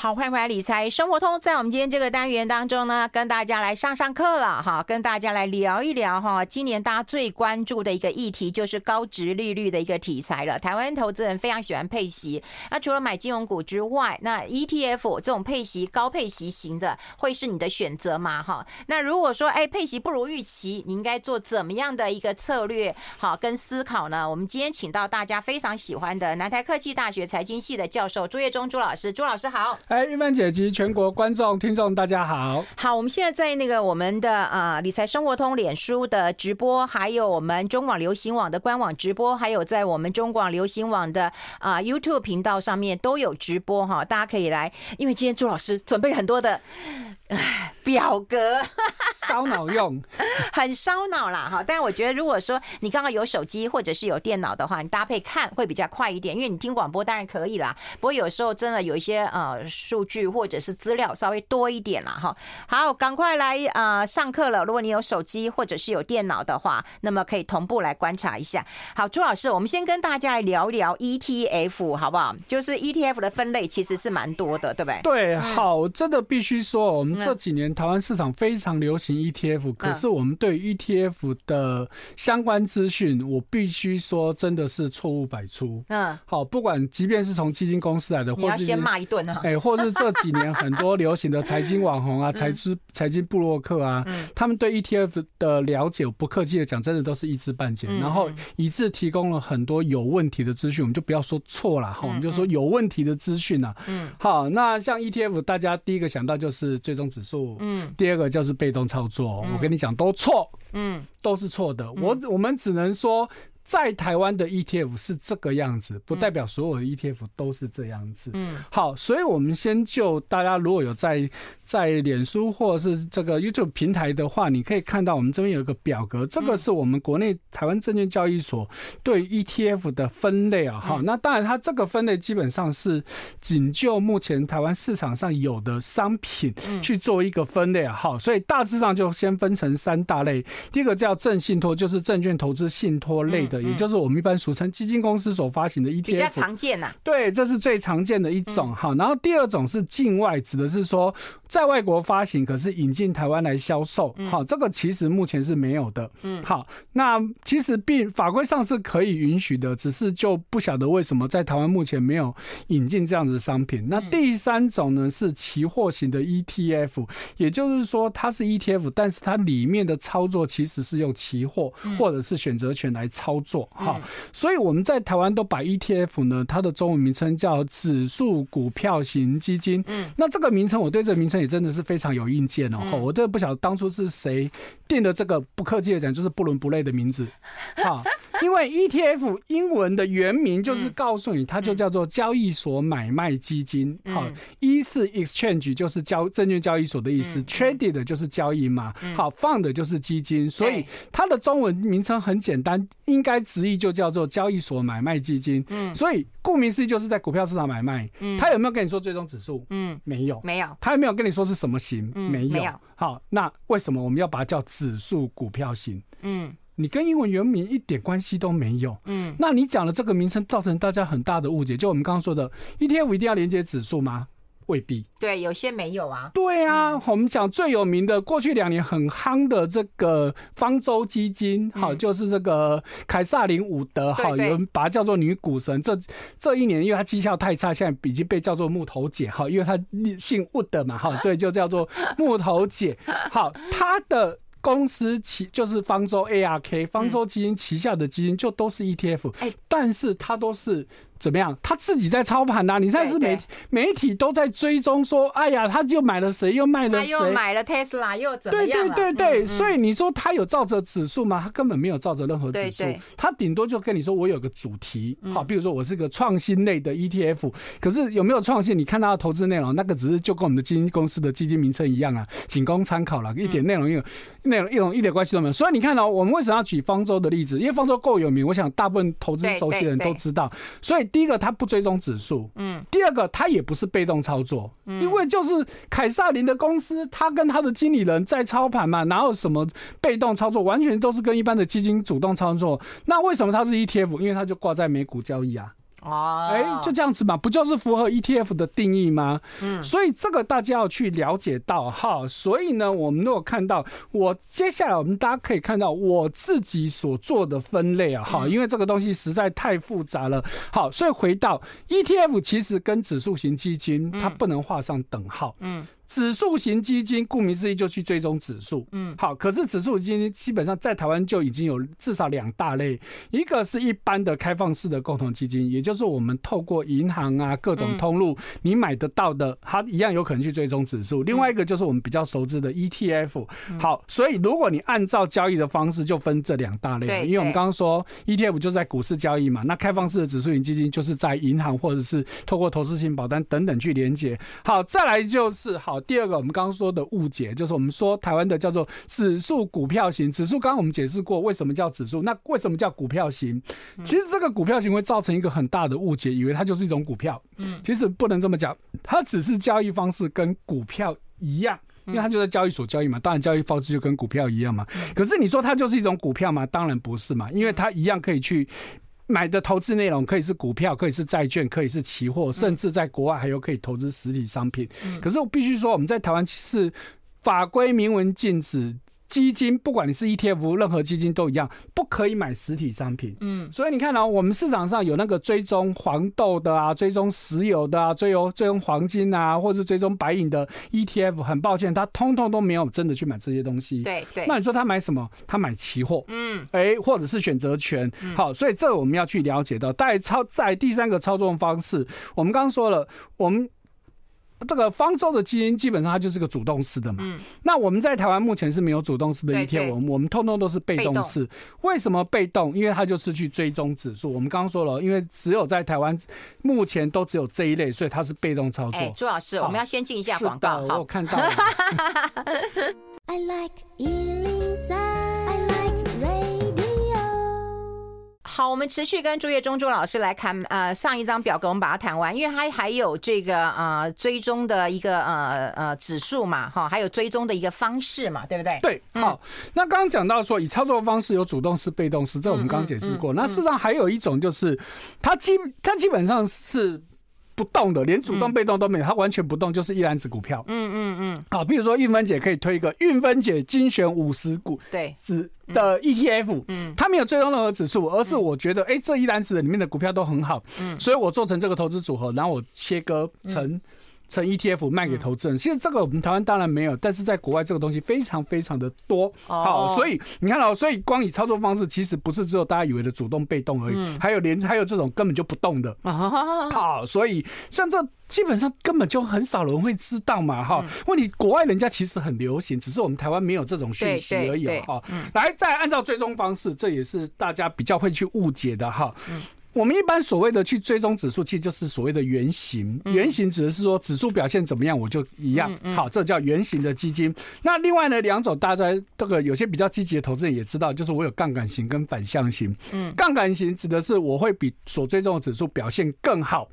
好，欢迎回来理财生活通。在我们今天这个单元当中呢，跟大家来上上课了哈，跟大家来聊一聊哈。今年大家最关注的一个议题就是高值利率的一个题材了。台湾投资人非常喜欢配息，那除了买金融股之外，那 ETF 这种配息高配息型的会是你的选择吗？哈，那如果说哎配息不如预期，你应该做怎么样的一个策略好跟思考呢？我们今天请到大家非常喜欢的南台科技大学财经系的教授朱业忠朱老师，朱老师好。哎，玉芬姐及全国观众、听众，大家好。好，我们现在在那个我们的啊理财生活通脸书的直播，还有我们中广流行网的官网直播，还有在我们中广流行网的啊 YouTube 频道上面都有直播哈，大家可以来。因为今天朱老师准备了很多的。唉，表格 烧脑用，很烧脑啦哈。但是我觉得，如果说你刚好有手机或者是有电脑的话，你搭配看会比较快一点。因为你听广播当然可以啦，不过有时候真的有一些呃数据或者是资料稍微多一点啦哈。好，赶快来呃上课了。如果你有手机或者是有电脑的话，那么可以同步来观察一下。好，朱老师，我们先跟大家来聊一聊 ETF 好不好？就是 ETF 的分类其实是蛮多的，对不对？对，好，真的必须说我们。这几年台湾市场非常流行 ETF，可是我们对 ETF 的相关资讯，我必须说真的是错误百出。嗯，好，不管即便是从基金公司来的，或是先骂一顿啊，哎，或是这几年很多流行的财经网红啊、财资财经布洛克啊，他们对 ETF 的了解，不客气的讲，真的都是一知半解，然后以致提供了很多有问题的资讯，我们就不要说错了哈，我们就说有问题的资讯啊。嗯，好，那像 ETF，大家第一个想到就是最终。指数，嗯，第二个就是被动操作，我跟你讲都错，嗯，都是错的，我我们只能说。在台湾的 ETF 是这个样子，不代表所有的 ETF 都是这样子。嗯，好，所以我们先就大家如果有在在脸书或者是这个 YouTube 平台的话，你可以看到我们这边有一个表格，这个是我们国内台湾证券交易所对 ETF 的分类啊。好，那当然它这个分类基本上是仅就目前台湾市场上有的商品去做一个分类啊。好，所以大致上就先分成三大类，第一个叫证信托，就是证券投资信托类的。也就是我们一般俗称基金公司所发行的 ETF，比较常见呐。对，这是最常见的一种哈。然后第二种是境外，指的是说在外国发行，可是引进台湾来销售。好，这个其实目前是没有的。嗯，好，那其实并法规上是可以允许的，只是就不晓得为什么在台湾目前没有引进这样子的商品。那第三种呢是期货型的 ETF，也就是说它是 ETF，但是它里面的操作其实是用期货或者是选择权来操作。做哈，所以我们在台湾都把 ETF 呢，它的中文名称叫指数股票型基金。嗯，那这个名称，我对这个名称也真的是非常有意见哦。我真的不晓得当初是谁定的这个，不客气的讲，就是不伦不类的名字。好。因为 ETF 英文的原名就是告诉你，它就叫做交易所买卖基金。好，一是 exchange 就是交证券交易所的意思，traded 就是交易嘛。好，fund 就是基金，所以它的中文名称很简单，应该直译就叫做交易所买卖基金。嗯，所以顾名思义就是在股票市场买卖。嗯，他有没有跟你说追踪指数？嗯，没有，没有。他有没有跟你说是什么型？没有。好，那为什么我们要把它叫指数股票型？嗯。你跟英文原名一点关系都没有，嗯，那你讲的这个名称造成大家很大的误解。就我们刚刚说的，ETF 一定要连接指数吗？未必。对，有些没有啊。对啊，我们讲最有名的，过去两年很夯的这个方舟基金，好，就是这个凯撒琳伍德，好，有人把它叫做女股神。这这一年，因为它绩效太差，现在已经被叫做木头姐，好，因为她姓伍德嘛，好，所以就叫做木头姐。好，她的。公司旗就是方舟 ARK，方舟基金旗下的基金就都是 ETF，但是它都是。怎么样？他自己在操盘呐、啊！你现在是媒体媒体都在追踪说，哎呀，他就买了谁，又卖了谁，又买了 Tesla，又怎么样？对对对对，所以你说他有照着指数吗？他根本没有照着任何指数，他顶多就跟你说我有个主题，好，比如说我是个创新类的 ETF，可是有没有创新？你看他的投资内容，那个只是就跟我们的基金公司的基金名称一样啊，仅供参考了，一点内容有内容一种一点关系都没有。所以你看到我们为什么要举方舟的例子？因为方舟够有名，我想大部分投资熟悉的人都知道，所以。第一个，它不追踪指数，嗯。第二个，它也不是被动操作，嗯。因为就是凯撒林的公司，他跟他的经理人在操盘嘛，哪有什么被动操作？完全都是跟一般的基金主动操作。那为什么它是 ETF？因为它就挂在美股交易啊。哦，哎，就这样子嘛，不就是符合 ETF 的定义吗？嗯，所以这个大家要去了解到哈。所以呢，我们如果看到我接下来，我们大家可以看到我自己所做的分类啊，哈，因为这个东西实在太复杂了。好，所以回到 ETF，其实跟指数型基金它不能画上等号。嗯。指数型基金顾名思义就去追踪指数，嗯，好，可是指数基金基本上在台湾就已经有至少两大类，一个是一般的开放式的共同基金，也就是我们透过银行啊各种通路你买得到的，它一样有可能去追踪指数。另外一个就是我们比较熟知的 ETF，好，所以如果你按照交易的方式就分这两大类，因为我们刚刚说 ETF 就在股市交易嘛，那开放式的指数型基金就是在银行或者是透过投资型保单等等去连接。好，再来就是好。第二个，我们刚刚说的误解，就是我们说台湾的叫做指数股票型指数。刚刚我们解释过为什么叫指数，那为什么叫股票型？其实这个股票型会造成一个很大的误解，以为它就是一种股票。嗯，其实不能这么讲，它只是交易方式跟股票一样，因为它就在交易所交易嘛。当然，交易方式就跟股票一样嘛。可是你说它就是一种股票嘛？当然不是嘛，因为它一样可以去。买的投资内容可以是股票，可以是债券，可以是期货，甚至在国外还有可以投资实体商品。可是我必须说，我们在台湾是法规明文禁止。基金，不管你是 ETF，任何基金都一样，不可以买实体商品。嗯，所以你看啊，我们市场上有那个追踪黄豆的啊，追踪石油的啊，追踪追踪黄金啊，或是追踪白银的 ETF，很抱歉，他通通都没有真的去买这些东西。对对。那你说他买什么？他买期货。嗯。哎，或者是选择权。好，所以这个我们要去了解到。在操在第三个操作方式，我们刚刚说了，我们。这个方舟的基因基本上它就是个主动式的嘛。嗯。那我们在台湾目前是没有主动式的 ETF，我们我们通通都是被动式。为什么被动？因为它就是去追踪指数。我们刚刚说了，因为只有在台湾目前都只有这一类，所以它是被动操作。朱老师，我们要先进一下广告。好，我看到了。I like 好，我们持续跟朱岳忠朱老师来看，呃，上一张表格我们把它谈完，因为它还有这个呃追踪的一个呃呃指数嘛，哈，还有追踪的一个方式嘛，对不对？对，好，那刚刚讲到说以操作方式有主动式、被动式，这我们刚刚解释过。那事实上还有一种就是，它基它基本上是。不动的，连主动被动都没有，它完全不动，就是一篮子股票。嗯嗯嗯。好，比如说韵芬姐可以推一个韵芬姐精选五十股对指的 ETF，嗯，它没有追踪任何指数，而是我觉得，哎，这一篮子的里面的股票都很好，嗯，所以我做成这个投资组合，然后我切割成。成 ETF 卖给投资人，其实这个我们台湾当然没有，但是在国外这个东西非常非常的多。好，所以你看哦，所以光以操作方式，其实不是只有大家以为的主动被动而已，还有连还有这种根本就不动的。好，所以像这基本上根本就很少人会知道嘛。哈，问题国外人家其实很流行，只是我们台湾没有这种讯息而已。哈，来再按照追踪方式，这也是大家比较会去误解的哈。我们一般所谓的去追踪指数，其实就是所谓的原型。原型指的是说指数表现怎么样，我就一样。好，这叫原型的基金。那另外呢，两种大家这个有些比较积极的投资人也知道，就是我有杠杆型跟反向型。嗯，杠杆型指的是我会比所追踪的指数表现更好。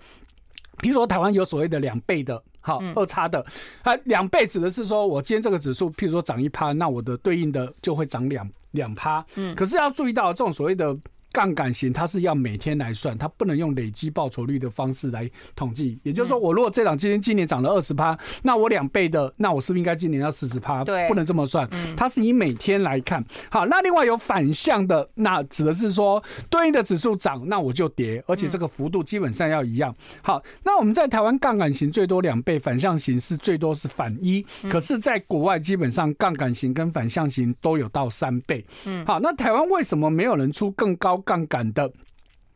比如说台湾有所谓的两倍的，好二差的，啊，两倍指的是说我今天这个指数，譬如说涨一趴，那我的对应的就会涨两两趴。嗯，可是要注意到这种所谓的。杠杆型，它是要每天来算，它不能用累积报酬率的方式来统计。也就是说，我如果这档今天今年涨了二十趴，那我两倍的，那我是不是应该今年要四十趴？对，不能这么算。它是以每天来看。好，那另外有反向的，那指的是说对应的指数涨，那我就跌，而且这个幅度基本上要一样。好，那我们在台湾杠杆型最多两倍，反向型是最多是反一。可是，在国外基本上杠杆型跟反向型都有到三倍。嗯，好，那台湾为什么没有人出更高杠杆的？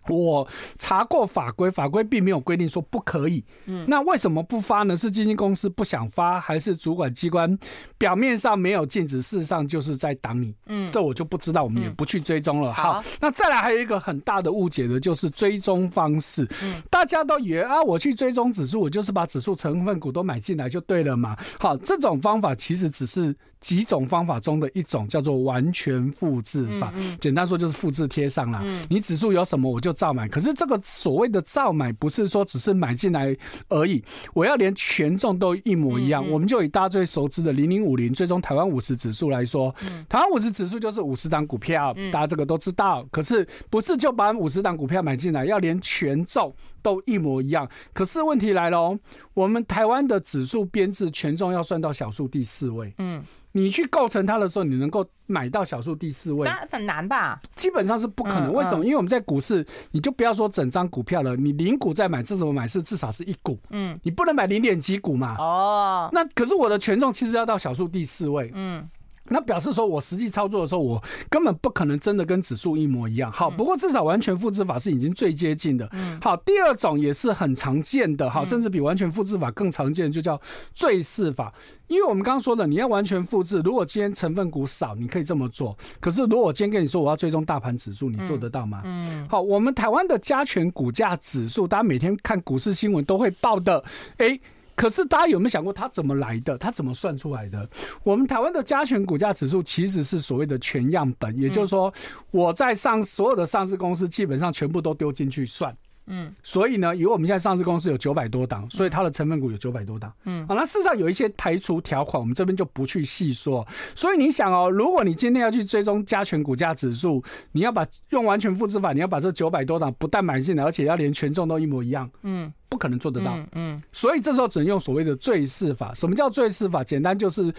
我查过法规，法规并没有规定说不可以。嗯，那为什么不发呢？是基金公司不想发，还是主管机关表面上没有禁止，事实上就是在挡你？嗯，这我就不知道，我们也不去追踪了。好，那再来还有一个很大的误解的就是追踪方式。嗯，大家都以为啊，我去追踪指数，我就是把指数成分股都买进来就对了嘛。好，这种方法其实只是。几种方法中的一种叫做完全复制法，简单说就是复制贴上了。你指数有什么，我就照买，可是这个所谓的照买不是说只是买进来而已，我要连权重都一模一样。我们就以大家最熟知的零零五零最终台湾五十指数来说，台湾五十指数就是五十档股票，大家这个都知道。可是不是就把五十档股票买进来，要连权重都一模一样。可是问题来了哦，我们台湾的指数编制权重要算到小数第四位。嗯。你去构成它的时候，你能够买到小数第四位，当然很难吧？基本上是不可能。为什么？因为我们在股市，你就不要说整张股票了，你零股再买，这怎么买？是至少是一股，嗯，你不能买零点几股嘛。哦，那可是我的权重其实要到小数第四位，嗯。那表示说，我实际操作的时候，我根本不可能真的跟指数一模一样。好，不过至少完全复制法是已经最接近的。好，第二种也是很常见的，好，甚至比完全复制法更常见，就叫赘释法。因为我们刚刚说的，你要完全复制，如果今天成分股少，你可以这么做。可是如果我今天跟你说我要追踪大盘指数，你做得到吗？嗯。好，我们台湾的加权股价指数，大家每天看股市新闻都会报的，哎。可是大家有没有想过，它怎么来的？它怎么算出来的？我们台湾的加权股价指数其实是所谓的全样本，也就是说，我在上所有的上市公司基本上全部都丢进去算。嗯，所以呢，以我们现在上市公司有九百多档，所以它的成分股有九百多档。嗯，好，那事实上有一些排除条款，我们这边就不去细说。所以你想哦，如果你今天要去追踪加权股价指数，你要把用完全复制法，你要把这九百多档不但买进来，而且要连权重都一模一样。嗯，不可能做得到。嗯，所以这时候只能用所谓的最适法。什么叫最适法？简单就是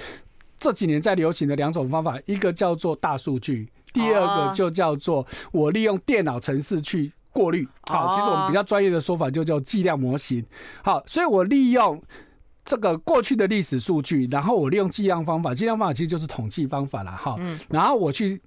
这几年在流行的两种方法，一个叫做大数据，第二个就叫做我利用电脑程式去。过滤好，其实我们比较专业的说法就叫计量模型。好，所以我利用这个过去的历史数据，然后我利用计量方法，计量方法其实就是统计方法了哈。然后我去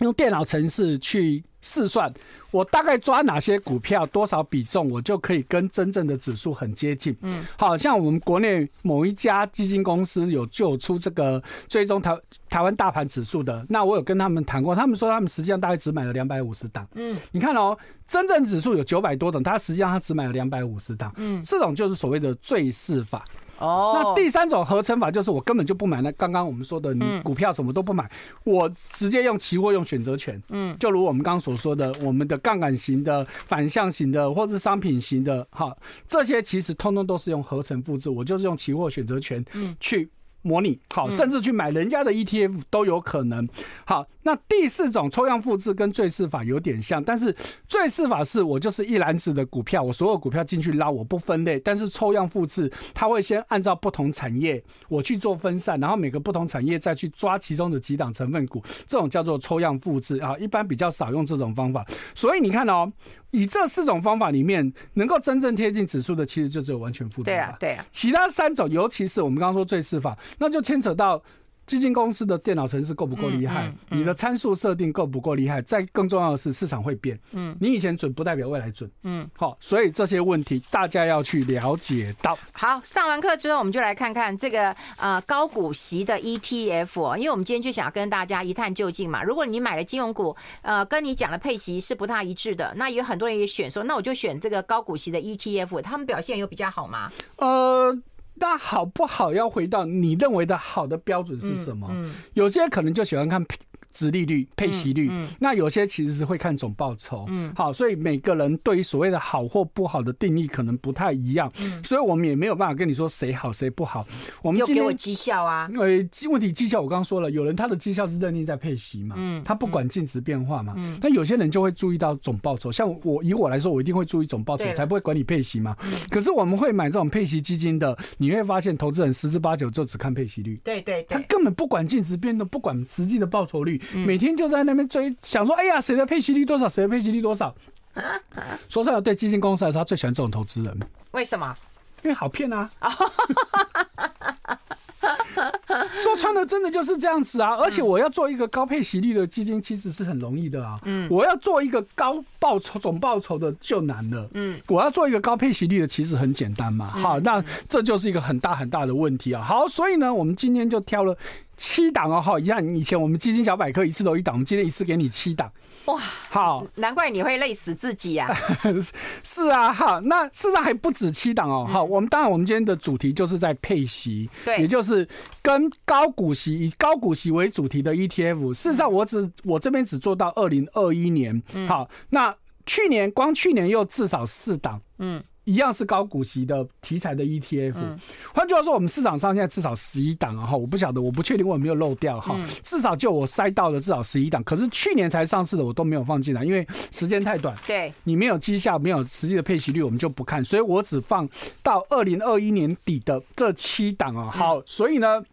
用电脑程式去。试算，我大概抓哪些股票多少比重，我就可以跟真正的指数很接近。嗯，好像我们国内某一家基金公司有就有出这个追踪台台湾大盘指数的，那我有跟他们谈过，他们说他们实际上大概只买了两百五十档。嗯，你看哦，真正指数有九百多档，他实际上他只买了两百五十档。嗯，这种就是所谓的最适法。哦，那第三种合成法就是我根本就不买那刚刚我们说的，你股票什么都不买，嗯、我直接用期货用选择权，嗯，就如我们刚刚所说的，我们的杠杆型的、反向型的，或者是商品型的，哈，这些其实通通都是用合成复制，我就是用期货选择权，嗯，去。模拟好，甚至去买人家的 ETF 都有可能。好，那第四种抽样复制跟赘释法有点像，但是赘释法是我就是一篮子的股票，我所有股票进去拉，我不分类。但是抽样复制，它会先按照不同产业我去做分散，然后每个不同产业再去抓其中的几档成分股，这种叫做抽样复制啊。一般比较少用这种方法，所以你看哦。以这四种方法里面，能够真正贴近指数的，其实就只有完全复制法。对啊，对啊。其他三种，尤其是我们刚刚说最适法，那就牵扯到。基金公司的电脑程式够不够厉害？嗯嗯、你的参数设定够不够厉害？再更重要的是，市场会变。嗯，你以前准不代表未来准。嗯，好，所以这些问题大家要去了解到。好，上完课之后，我们就来看看这个呃高股息的 ETF 哦，因为我们今天就想要跟大家一探究竟嘛。如果你买了金融股，呃，跟你讲的配息是不太一致的，那有很多人也选说，那我就选这个高股息的 ETF，他们表现有比较好吗？呃。那好不好？要回到你认为的好的标准是什么？有些可能就喜欢看。殖利率、配息率，嗯嗯、那有些其实是会看总报酬。嗯，好，所以每个人对于所谓的好或不好的定义可能不太一样。嗯，所以我们也没有办法跟你说谁好谁不好。我们又给我绩效啊？因为问题绩效我刚刚说了，有人他的绩效是认定在配息嘛，嗯，他不管净值变化嘛。嗯，但有些人就会注意到总报酬。像我以我来说，我一定会注意总报酬，才不会管你配息嘛。嗯，可是我们会买这种配息基金的，你会发现投资人十之八九就只看配息率。对对对，他根本不管净值变动，不管实际的报酬率，每天就在。那边追，想说，哎呀，谁的配息率多少？谁的配息率多少？说出来，对基金公司来说，他最喜欢这种投资人。为什么？因为好骗啊！说穿了，真的就是这样子啊！而且我要做一个高配息率的基金，其实是很容易的啊。嗯，我要做一个高报酬、总报酬的就难了。嗯，我要做一个高配息率的，其实很简单嘛。好，那这就是一个很大很大的问题啊。好，所以呢，我们今天就挑了。七档哦，好，一样。以前我们基金小百科一次都一档，我们今天一次给你七档。哇，好，难怪你会累死自己呀、啊。是啊，好，那事实上还不止七档哦。好，我们当然我们今天的主题就是在配息，对，也就是跟高股息以高股息为主题的 ETF。事实上，我只我这边只做到二零二一年。好，那。去年光去年又至少四档，嗯。一样是高股息的题材的 ETF，换句话说，我们市场上现在至少十一档啊哈，我不晓得，我不确定我有没有漏掉哈，至少就我筛到的至少十一档，可是去年才上市的我都没有放进来，因为时间太短，对，你没有绩效，没有实际的配息率，我们就不看，所以我只放到二零二一年底的这七档啊，好，所以呢。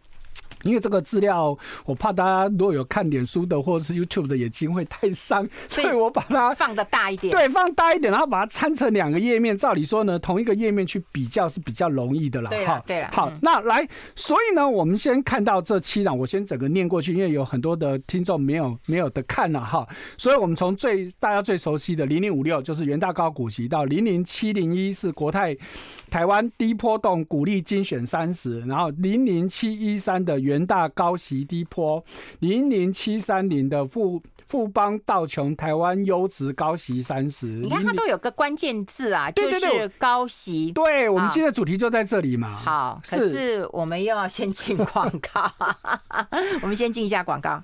因为这个资料，我怕大家如果有看脸书的或者是 YouTube 的眼睛会太伤，所以我把它放的大一点。对，放大一点，然后把它拆成两个页面。照理说呢，同一个页面去比较是比较容易的啦。对啊，对啊。好，那来，所以呢，我们先看到这七档，我先整个念过去，因为有很多的听众没有没有的看了哈。所以我们从最大家最熟悉的零零五六就是元大高股息，到零零七零一是国泰台湾低波动股利精选三十，然后零零七一三的元大高息低波，零零七三零的富富邦道琼台湾优质高息三十，你看它都有个关键字啊，就是高息。对，我们今天的主题就在这里嘛。好，可是我们又要先进广告，我们先进一下广告。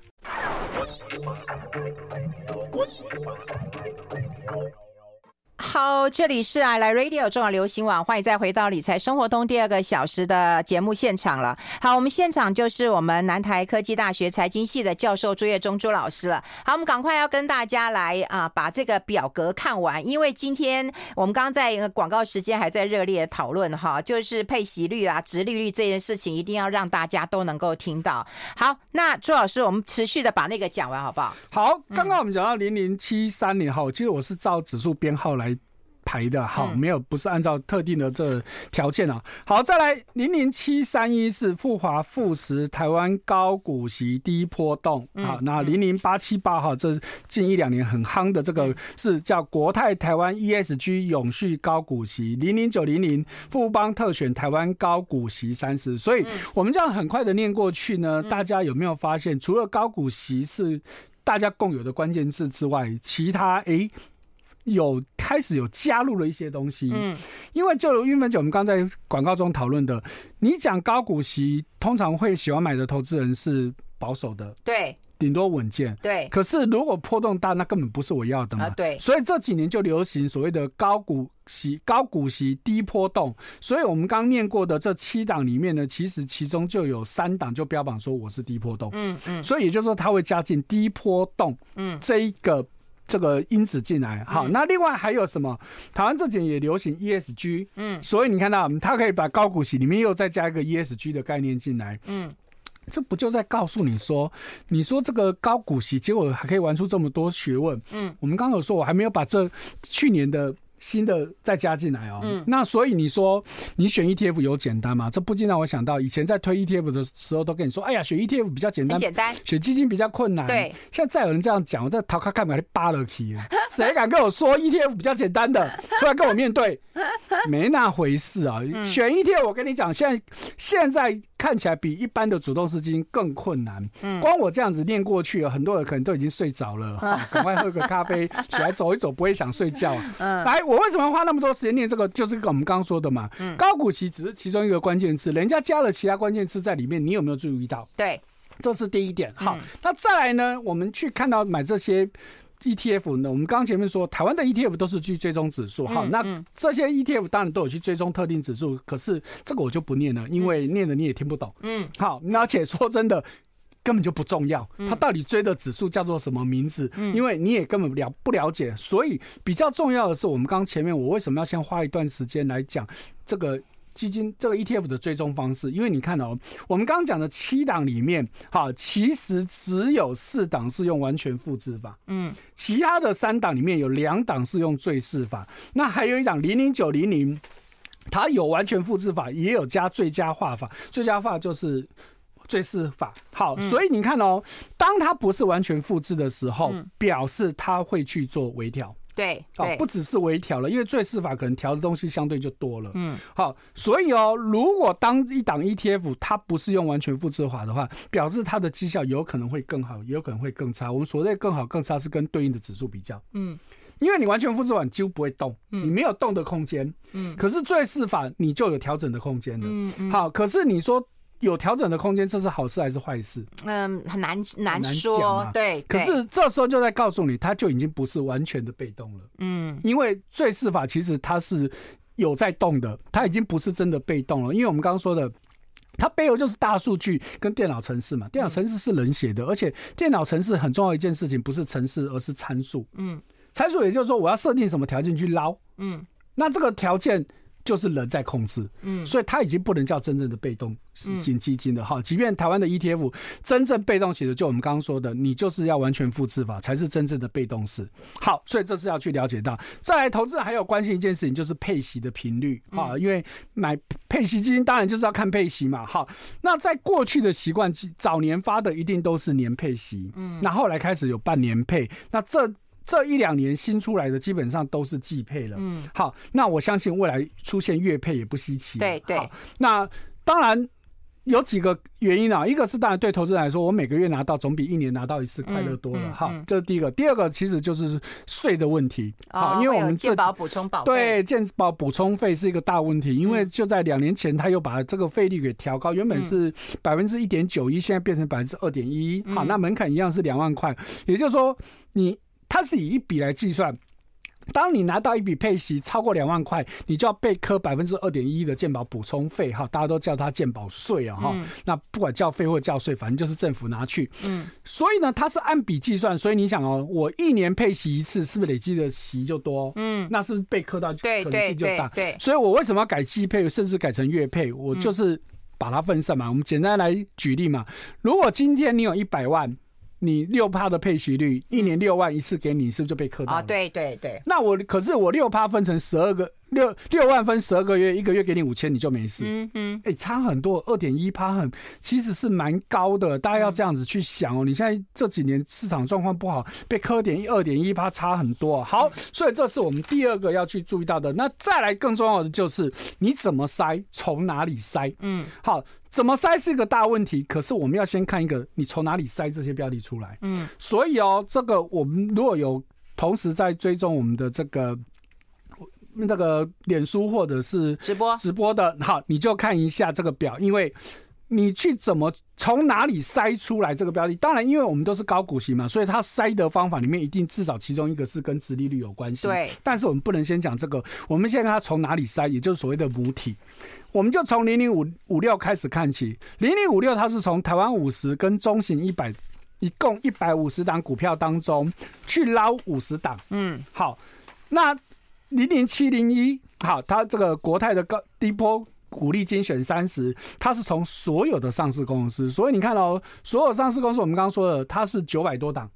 好，这里是爱来 Radio 中广流行网，欢迎再回到理财生活通第二个小时的节目现场了。好，我们现场就是我们南台科技大学财经系的教授朱业忠朱老师了。好，我们赶快要跟大家来啊，把这个表格看完，因为今天我们刚刚在广告时间还在热烈讨论哈，就是配息率啊、殖利率这件事情，一定要让大家都能够听到。好，那朱老师，我们持续的把那个讲完好不好？好，刚刚我们讲到零零七三年后，其实我是照指数编号来。排的好，没有不是按照特定的这条件啊。好，再来零零七三一是富华富时台湾高股息低波动啊。那零零八七八哈，这近一两年很夯的这个是叫国泰台湾 ESG 永续高股息零零九零零富邦特选台湾高股息三十。所以我们这样很快的念过去呢，大家有没有发现，除了高股息是大家共有的关键字之外，其他诶？欸有开始有加入了一些东西，嗯，因为就韵芬姐我们刚在广告中讨论的，你讲高股息，通常会喜欢买的投资人是保守的，对，顶多稳健，对。可是如果波动大，那根本不是我要的嘛，对。所以这几年就流行所谓的高股息、高股息低波动。所以我们刚念过的这七档里面呢，其实其中就有三档就标榜说我是低波动，嗯嗯。所以也就是说，它会加进低波动，嗯，这一个。这个因子进来，好，那另外还有什么？台湾这几年也流行 ESG，嗯，所以你看到它可以把高股息里面又再加一个 ESG 的概念进来，嗯，这不就在告诉你说，你说这个高股息，结果还可以玩出这么多学问，嗯，我们刚刚有说，我还没有把这去年的。新的再加进来哦，嗯，那所以你说你选 ETF 有简单吗？这不禁让我想到以前在推 ETF 的时候都跟你说，哎呀，选 ETF 比较简单，简单，选基金比较困难。对，现在再有人这样讲，我在淘卡看买扒了皮，谁敢跟我说 ETF 比较简单的，出来跟我面对，没那回事啊！选 ETF 我跟你讲，现在现在看起来比一般的主动式基金更困难。嗯，光我这样子念过去，很多人可能都已经睡着了，赶快喝个咖啡，起来走一走，不会想睡觉。嗯，来。我为什么要花那么多时间念这个？就是跟我们刚刚说的嘛。嗯，高股息只是其中一个关键词，人家加了其他关键词在里面，你有没有注意到？对，这是第一点。好，那再来呢？我们去看到买这些 ETF 呢？我们刚刚前面说，台湾的 ETF 都是去追踪指数。好，那这些 ETF 当然都有去追踪特定指数，可是这个我就不念了，因为念了你也听不懂。嗯，好，而且说真的。根本就不重要，它到底追的指数叫做什么名字？嗯，因为你也根本了不了解，所以比较重要的是，我们刚前面我为什么要先花一段时间来讲这个基金这个 ETF 的追踪方式？因为你看哦，我们刚刚讲的七档里面，好，其实只有四档是用完全复制法，嗯，其他的三档里面有两档是用最适法，那还有一档零零九零零，它有完全复制法，也有加最佳化法，最佳化就是。最适法好，所以你看哦，当它不是完全复制的时候，表示它会去做微调。对，哦，不只是微调了，因为最适法可能调的东西相对就多了。嗯，好，所以哦，如果当一档 ETF 它不是用完全复制法的话，表示它的绩效有可能会更好，也有可能会更差。我们所谓更好更差是跟对应的指数比较。嗯，因为你完全复制法几乎不会动，你没有动的空间。嗯，可是最适法你就有调整的空间了。嗯嗯，好，可是你说。有调整的空间，这是好事还是坏事？嗯，很难难说。对，可是这时候就在告诉你，它就已经不是完全的被动了。嗯，因为坠饰法其实它是有在动的，它已经不是真的被动了。因为我们刚刚说的，它背后就是大数据跟电脑程式嘛。电脑程式是人写的，而且电脑程式很重要一件事情不是程式，而是参数。嗯，参数也就是说我要设定什么条件去捞。嗯，那这个条件。就是人在控制，嗯，所以它已经不能叫真正的被动型基金了哈。即便台湾的 ETF 真正被动型的，就我们刚刚说的，你就是要完全复制法才是真正的被动式。好，所以这是要去了解到。再来，投资人还有关心一件事情，就是配息的频率啊，因为买配息基金当然就是要看配息嘛。好，那在过去的习惯，早年发的一定都是年配息，嗯，那后来开始有半年配，那这。这一两年新出来的基本上都是季配了。嗯，好，那我相信未来出现月配也不稀奇。对对。那当然有几个原因啊，一个是当然对投资人来说，我每个月拿到总比一年拿到一次快乐多了。哈，这是第一个。第二个其实就是税的问题。好，因为我们健保补充保对健保补充费是一个大问题，因为就在两年前他又把这个费率给调高，原本是百分之一点九一，现在变成百分之二点一。好，那门槛一样是两万块，也就是说你。它是以一笔来计算，当你拿到一笔配息超过两万块，你就要被课百分之二点一的健保补充费哈，大家都叫它健保税啊哈。那不管叫费或叫税，反正就是政府拿去。嗯，所以呢，它是按笔计算，所以你想哦，我一年配息一次，是不是累积的息就多？嗯，那是不是被课到可能性就大？对，所以我为什么要改季配，甚至改成月配？我就是把它分散嘛。我们简单来举例嘛，如果今天你有一百万。你六趴的配息率，一年六万一次给你，是不是就被磕到了？啊，对对对。那我可是我六趴分成十二个。六六万分十二个月，一个月给你五千，你就没事。嗯嗯，哎、欸，差很多，二点一趴很，其实是蛮高的。大家要这样子去想哦。你现在这几年市场状况不好，被磕点一二点一趴差很多。好，所以这是我们第二个要去注意到的。那再来更重要的就是你怎么筛，从哪里筛？嗯，好，怎么筛是一个大问题。可是我们要先看一个，你从哪里筛这些标的出来？嗯，所以哦，这个我们如果有同时在追踪我们的这个。那个脸书或者是直播直播的，好，你就看一下这个表，因为你去怎么从哪里筛出来这个标的？当然，因为我们都是高股息嘛，所以它筛的方法里面一定至少其中一个是跟殖利率有关系。对，但是我们不能先讲这个，我们现在看它从哪里筛，也就是所谓的母体，我们就从零零五五六开始看起。零零五六它是从台湾五十跟中型一百一共一百五十档股票当中去捞五十档。嗯，好，那。零零七零一，好，它这个国泰的高低波股利精选三十，它是从所有的上市公司，所以你看哦，所有上市公司，我们刚刚说的，它是九百多档，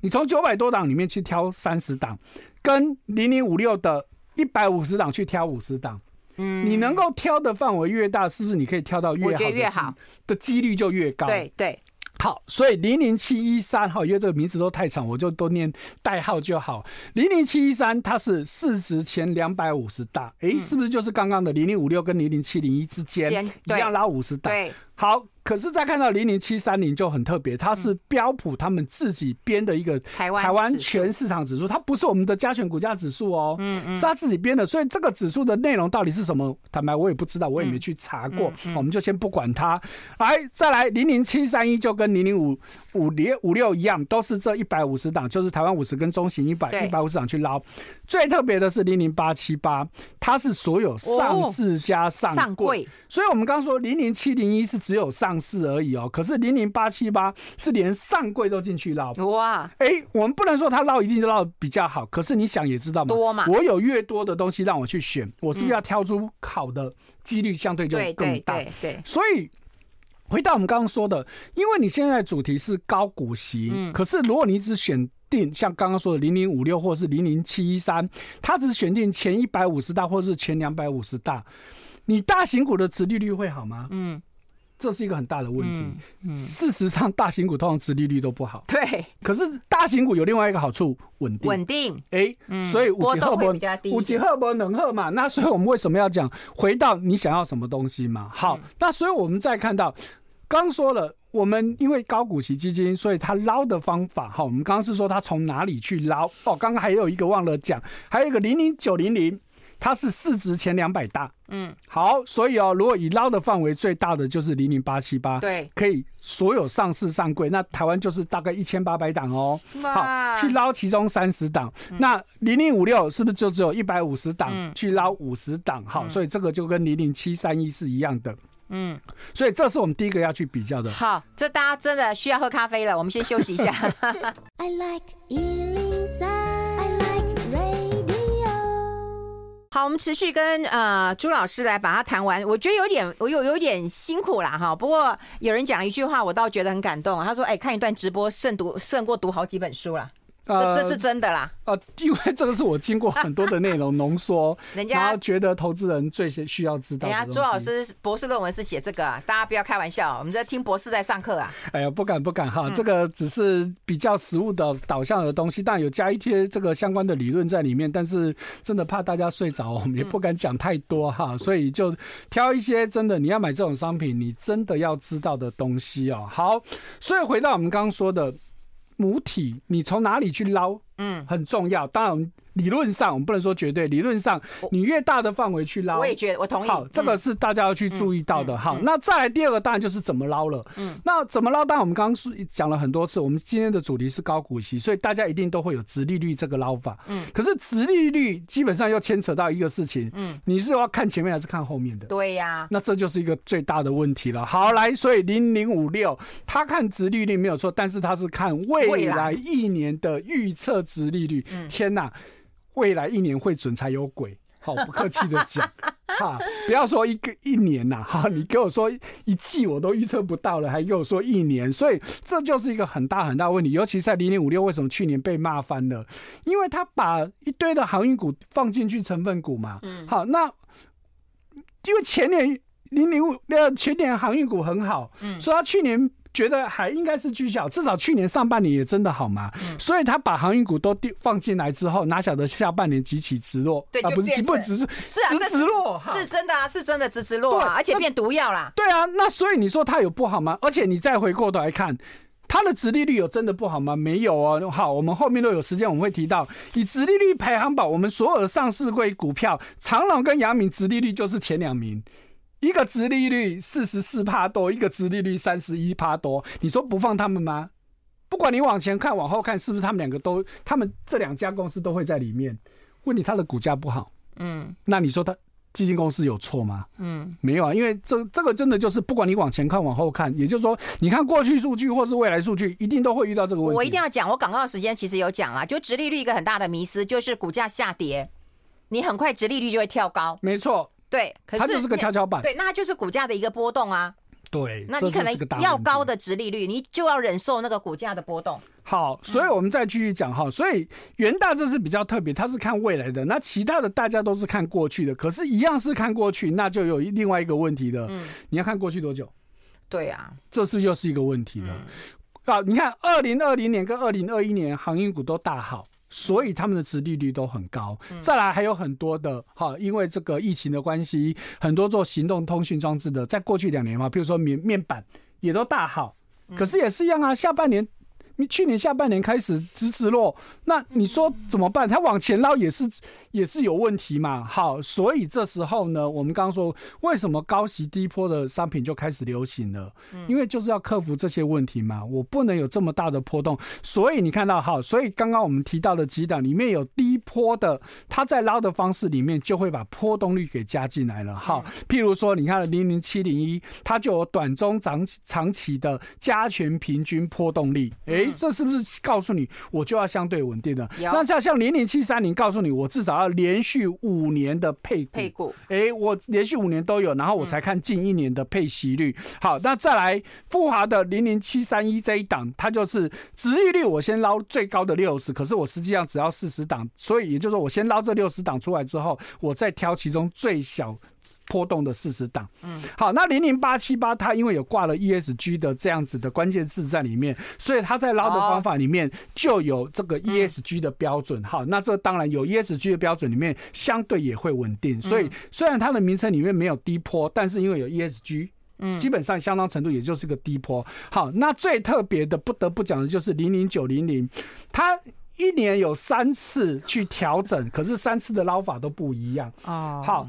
你从九百多档里面去挑三十档，跟零零五六的一百五十档去挑五十档，嗯，你能够挑的范围越大，是不是你可以挑到越好的越好的几率就越高？对对。好，所以零零七一三哈，因为这个名字都太长，我就都念代号就好。零零七一三它是市值前两百五十大，诶、欸，是不是就是刚刚的零零五六跟零零七零一之间一样拉五十大？对，好。可是再看到零零七三零就很特别，它是标普他们自己编的一个台湾台湾全市场指数，它不是我们的加权股价指数哦，嗯嗯，是他自己编的，所以这个指数的内容到底是什么？坦白我也不知道，我也没去查过，我们就先不管它。来，再来零零七三一就跟零零五五零五六一样，都是这一百五十档，就是台湾五十跟中型一百一百五十档去捞。最特别的是零零八七八，它是所有上市加上柜，所以我们刚刚说零零七零一是只有上。市而已哦，可是零零八七八是连上柜都进去捞哇！哎、欸，我们不能说它捞一定就捞比较好，可是你想也知道嘛，多嘛，我有越多的东西让我去选，我是不是要挑出好的几率相对就更大？对对。所以回到我们刚刚说的，因为你现在的主题是高股息，嗯，可是如果你只选定像刚刚说的零零五六或是零零七一三，它只选定前一百五十大或是前两百五十大，你大型股的殖利率会好吗？嗯。这是一个很大的问题。嗯嗯、事实上，大型股通常殖利率都不好。对。可是大型股有另外一个好处，稳定。稳定。哎、所以五级赫伯，五级赫伯能赫嘛？那所以我们为什么要讲？回到你想要什么东西嘛？好，嗯、那所以我们再看到，刚说了，我们因为高股息基金，所以它捞的方法，哈，我们刚刚是说它从哪里去捞？哦，刚刚还有一个忘了讲，还有一个零零九零零。它是市值前两百大。嗯，好，所以哦，如果以捞的范围最大的就是零零八七八，对，可以所有上市上柜，那台湾就是大概一千八百档哦。好，去捞其中三十档，那零零五六是不是就只有一百五十档？去捞五十档，好，所以这个就跟零零七三一是一样的。嗯，所以这是我们第一个要去比较的。好，这大家真的需要喝咖啡了，我们先休息一下。I like 好，我们持续跟呃朱老师来把它谈完。我觉得有点，我有有点辛苦啦哈。不过有人讲一句话，我倒觉得很感动。他说：“哎、欸，看一段直播胜读胜过读好几本书了。”这这是真的啦，呃，因为这个是我经过很多的内容浓缩，人家觉得投资人最先需要知道。人家朱老师博士论文是写这个，大家不要开玩笑，我们在听博士在上课啊。哎呀，不敢不敢哈，这个只是比较实务的导向的东西，但有加一些这个相关的理论在里面，但是真的怕大家睡着，我们也不敢讲太多哈，所以就挑一些真的你要买这种商品，你真的要知道的东西哦。好，所以回到我们刚刚说的。母体，你从哪里去捞？嗯，很重要。当然。理论上，我们不能说绝对。理论上，你越大的范围去捞，我也觉得我同意。好，这个是大家要去注意到的。好，那再来第二个，当然就是怎么捞了。嗯，那怎么捞？当然我们刚刚是讲了很多次。我们今天的主题是高股息，所以大家一定都会有直利率这个捞法。嗯，可是直利率基本上又牵扯到一个事情。嗯，你是要看前面还是看后面的？对呀。那这就是一个最大的问题了。好，来，所以零零五六，他看直利率没有错，但是他是看未来一年的预测殖利率。嗯，天哪！未来一年会准才有鬼，好不客气的讲，哈，不要说一个一年呐，哈，你给我说一季我都预测不到了，还给我说一年，所以这就是一个很大很大的问题，尤其在零零五六，为什么去年被骂翻了？因为他把一堆的航运股放进去成分股嘛，嗯，好，那因为前年零零五那前年航运股很好，嗯，所以他去年。觉得还应该是绩效，至少去年上半年也真的好嘛，嗯、所以他把航运股都放进来之后，哪晓得下半年急起直落？对，啊、不是不直是直直落，是真的啊，是真的直直落啊，而且变毒药啦。对啊，那所以你说它有不好吗？而且你再回过头来看，它的殖利率有真的不好吗？没有哦。好，我们后面都有时间，我们会提到以殖利率排行榜，我们所有的上市柜股票，长荣跟阳明殖利率就是前两名。一个殖利率四十四趴多，一个殖利率三十一趴多，你说不放他们吗？不管你往前看、往后看，是不是他们两个都，他们这两家公司都会在里面？问你，他的股价不好，嗯，那你说他基金公司有错吗？嗯，没有啊，因为这这个真的就是不管你往前看、往后看，也就是说，你看过去数据或是未来数据，一定都会遇到这个问题。我一定要讲，我广告时间其实有讲啊，就直利率一个很大的迷思，就是股价下跌，你很快直利率就会跳高。没错。对，可是它就是个跷跷板。对，那它就是股价的一个波动啊。对，那你可能要高的值利率，你就要忍受那个股价的波动。好，所以我们再继续讲哈。嗯、所以元大这是比较特别，它是看未来的。那其他的大家都是看过去的，可是，一样是看过去，那就有另外一个问题的。嗯，你要看过去多久？对啊，这是又是一个问题了。啊、嗯，你看，二零二零年跟二零二一年航运股都大好。所以他们的殖利率都很高，再来还有很多的哈，因为这个疫情的关系，很多做行动通讯装置的，在过去两年嘛，比如说面面板也都大好，可是也是一样啊，下半年。你去年下半年开始直直落，那你说怎么办？它往前捞也是也是有问题嘛。好，所以这时候呢，我们刚刚说为什么高息低坡的商品就开始流行了？因为就是要克服这些问题嘛。我不能有这么大的波动，所以你看到好，所以刚刚我们提到的几档里面有低坡的，它在捞的方式里面就会把波动率给加进来了。好，譬如说你看零零七零一，它就有短中长长期的加权平均波动率，诶。这是不是告诉你我就要相对稳定的？那像像零零七三零告诉你，我至少要连续五年的配股。配股，哎，我连续五年都有，然后我才看近一年的配息率。好，那再来富华的零零七三一这一档，它就是值利率，我先捞最高的六十，可是我实际上只要四十档，所以也就是说，我先捞这六十档出来之后，我再挑其中最小。波动的四十档，嗯，好，那零零八七八它因为有挂了 ESG 的这样子的关键字在里面，所以它在捞的方法里面就有这个 ESG 的标准。好，那这当然有 ESG 的标准里面相对也会稳定。所以虽然它的名称里面没有低坡，但是因为有 ESG，嗯，基本上相当程度也就是个低坡。好，那最特别的不得不讲的就是零零九零零，它。一年有三次去调整，可是三次的捞法都不一样。哦，好，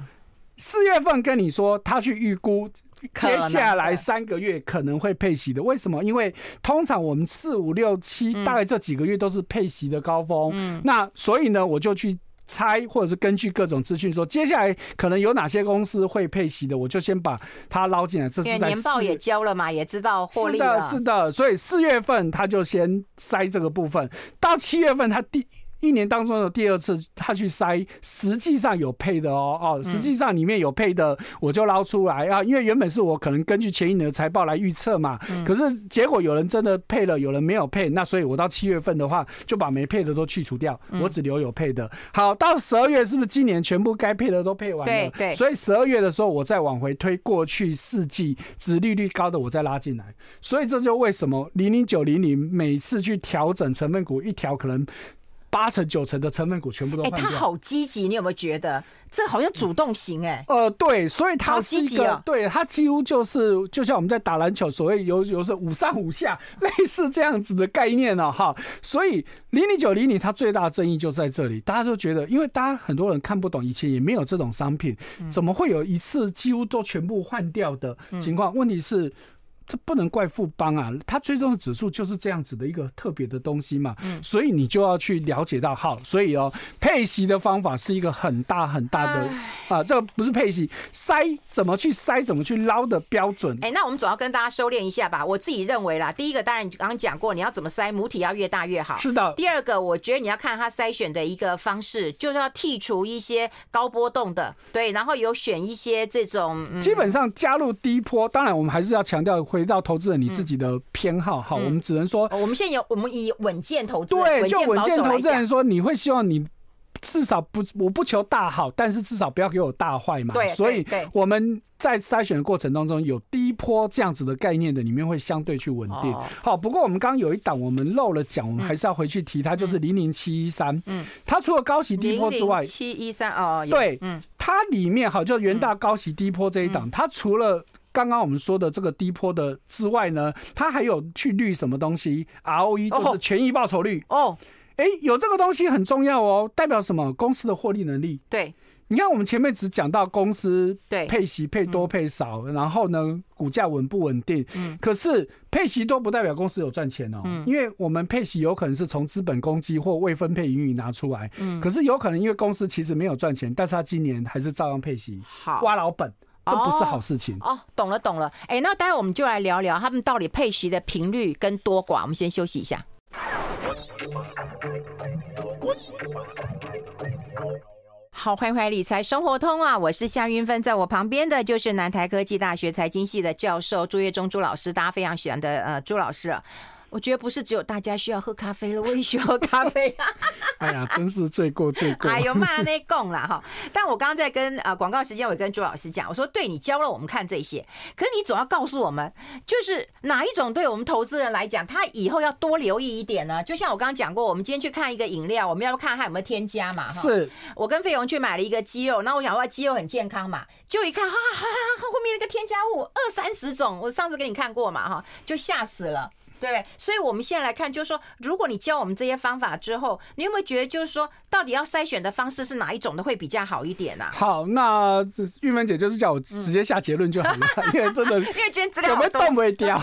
四月份跟你说他去预估。接下来三个月可能会配息的，为什么？因为通常我们四五六七大概这几个月都是配息的高峰，嗯，那所以呢，我就去猜，或者是根据各种资讯说，接下来可能有哪些公司会配息的，我就先把它捞进来。这是在年报也交了嘛，也知道获利了。是的，是的，所以四月份他就先筛这个部分，到七月份他第。一年当中的第二次，他去筛，实际上有配的哦哦，实际上里面有配的，我就捞出来啊。因为原本是我可能根据前一年的财报来预测嘛，可是结果有人真的配了，有人没有配，那所以我到七月份的话，就把没配的都去除掉，我只留有配的。好，到十二月是不是今年全部该配的都配完了？对对。所以十二月的时候，我再往回推过去四季值利率高的，我再拉进来。所以这就为什么零零九零零每次去调整成分股一调可能。八成九成的成分股全部都换掉。哎，他好积极，你有没有觉得这好像主动型？哎，呃，对，所以他好积极哦，对，他几乎就是就像我们在打篮球，所谓有有时候五上五下，类似这样子的概念呢，哈。所以零零九零零它最大的争议就在这里，大家都觉得，因为大家很多人看不懂，以前也没有这种商品，怎么会有一次几乎都全部换掉的情况？问题是。这不能怪富邦啊，它最终的指数就是这样子的一个特别的东西嘛，嗯，所以你就要去了解到，好，所以哦，配息的方法是一个很大很大的啊，这个不是配息，筛怎么去筛，怎么去捞的标准。哎，那我们总要跟大家收敛一下吧。我自己认为啦，第一个当然你刚刚讲过，你要怎么筛，母体要越大越好。是的。第二个，我觉得你要看它筛选的一个方式，就是要剔除一些高波动的，对，然后有选一些这种，嗯、基本上加入低波。当然，我们还是要强调。回到投资人你自己的偏好，好，我们只能说，我们现在有我们以稳健投资，对，就稳健投资人说，你会希望你至少不，我不求大好，但是至少不要给我大坏嘛。对，所以我们在筛选的过程当中，有低波这样子的概念的里面会相对去稳定。好，不过我们刚刚有一档我们漏了讲，我们还是要回去提它，就是零零七一三，嗯，它除了高息低波之外，七一三哦，对，嗯，它里面好，就元大高息低波这一档，它除了刚刚我们说的这个低坡的之外呢，它还有去滤什么东西？ROE 就是权益报酬率哦。哎，有这个东西很重要哦，代表什么？公司的获利能力。对，你看我们前面只讲到公司对配息配多配少，然后呢股价稳不稳定？嗯，可是配息多不代表公司有赚钱哦，嗯，因为我们配息有可能是从资本公积或未分配盈余拿出来，嗯，可是有可能因为公司其实没有赚钱，但是他今年还是照样配息，好挖老本。这不是好事情哦，哦，懂了懂了。哎，那待会我们就来聊聊他们到底配息的频率跟多寡。我们先休息一下。好，欢迎回理财生活通啊！我是夏云芬，在我旁边的就是南台科技大学财经系的教授朱业忠朱老师，大家非常喜欢的呃朱老师。我觉得不是只有大家需要喝咖啡了，我也需要喝咖啡。哎呀，真是罪过罪过。哎呦，妈那供了哈！但我刚刚在跟啊广告时间，我也跟朱老师讲，我说对，你教了我们看这些，可是你总要告诉我们，就是哪一种对我们投资人来讲，他以后要多留意一点呢？就像我刚刚讲过，我们今天去看一个饮料，我们要看它有没有添加嘛？是。我跟费勇去买了一个鸡肉，那我想说鸡肉很健康嘛，就一看，哈哈哈，后面那个添加物二三十种，我上次给你看过嘛，哈，就吓死了。对，所以我们现在来看，就是说，如果你教我们这些方法之后，你有没有觉得，就是说，到底要筛选的方式是哪一种的会比较好一点呢、啊？好，那玉芬姐就是叫我直接下结论就好了，嗯、因为真的，因为今天资料有没有动不掉，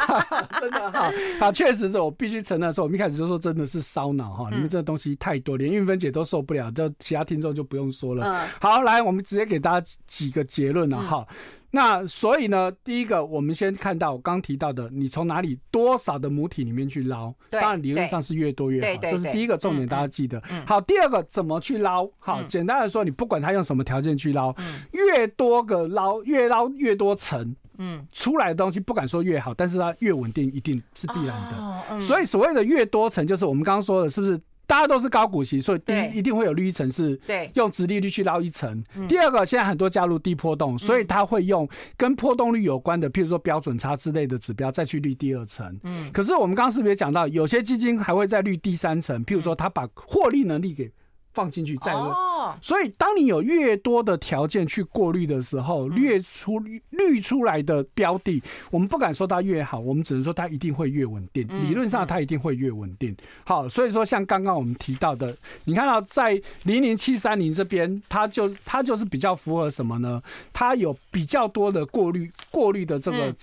真的哈，好，确实是我必须承认说，我们一开始就说真的是烧脑哈，你们这个东西太多，连玉芬姐都受不了，就其他听众就不用说了。嗯、好，来，我们直接给大家几个结论了哈。嗯那所以呢，第一个我们先看到我刚提到的，你从哪里多少的母体里面去捞，当然理论上是越多越好，这是第一个重点，大家记得。好，第二个怎么去捞？好，简单的说，你不管他用什么条件去捞，越多个捞，越捞越多层，嗯，出来的东西不敢说越好，但是它越稳定，一定是必然的。所以所谓的越多层，就是我们刚刚说的，是不是？大家都是高股息，所以第一一定会有绿一层是用直利率去捞一层。第二个，现在很多加入低波动，所以他会用跟波动率有关的，譬如说标准差之类的指标再去滤第二层。嗯，可是我们刚刚是不是也讲到，有些基金还会再滤第三层？譬如说他把获利能力给放进去再，再好，所以当你有越多的条件去过滤的时候，滤出滤出来的标的，我们不敢说它越好，我们只能说它一定会越稳定。理论上它一定会越稳定。好，所以说像刚刚我们提到的，你看到在零零七三零这边，它就它就是比较符合什么呢？它有比较多的过滤过滤的这个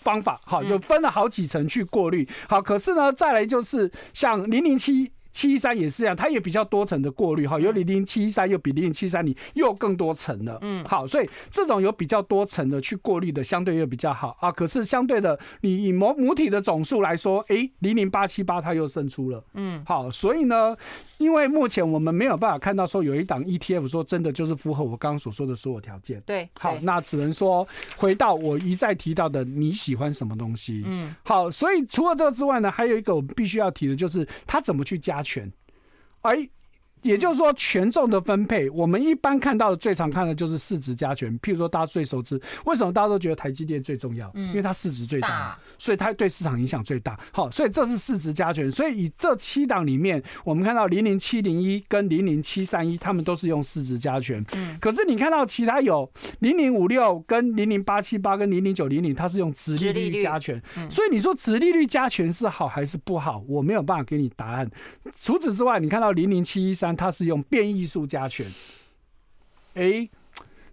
方法，好，就分了好几层去过滤。好，可是呢，再来就是像零零七。七一三也是这样，它也比较多层的过滤哈，有零零七一三又比零零七三零又更多层了。嗯，好，所以这种有比较多层的去过滤的，相对又比较好啊。可是相对的，你以母母体的总数来说，诶，零零八七八它又胜出了。嗯，好，所以呢。因为目前我们没有办法看到说有一档 ETF 说真的就是符合我刚刚所说的所有条件。对，好，那只能说回到我一再提到的你喜欢什么东西。嗯，好，所以除了这个之外呢，还有一个我们必须要提的就是它怎么去加权。哎。也就是说，权重的分配，我们一般看到的最常看的就是市值加权。譬如说，大家最熟知，为什么大家都觉得台积电最重要？嗯，因为它市值最大，所以它对市场影响最大。好，所以这是市值加权。所以以这七档里面，我们看到零零七零一跟零零七三一，他们都是用市值加权。嗯，可是你看到其他有零零五六跟零零八七八跟零零九零零，它是用殖利率加权。所以你说殖利率加权是好还是不好？我没有办法给你答案。除此之外，你看到零零七一三。它是用变异数加权，哎，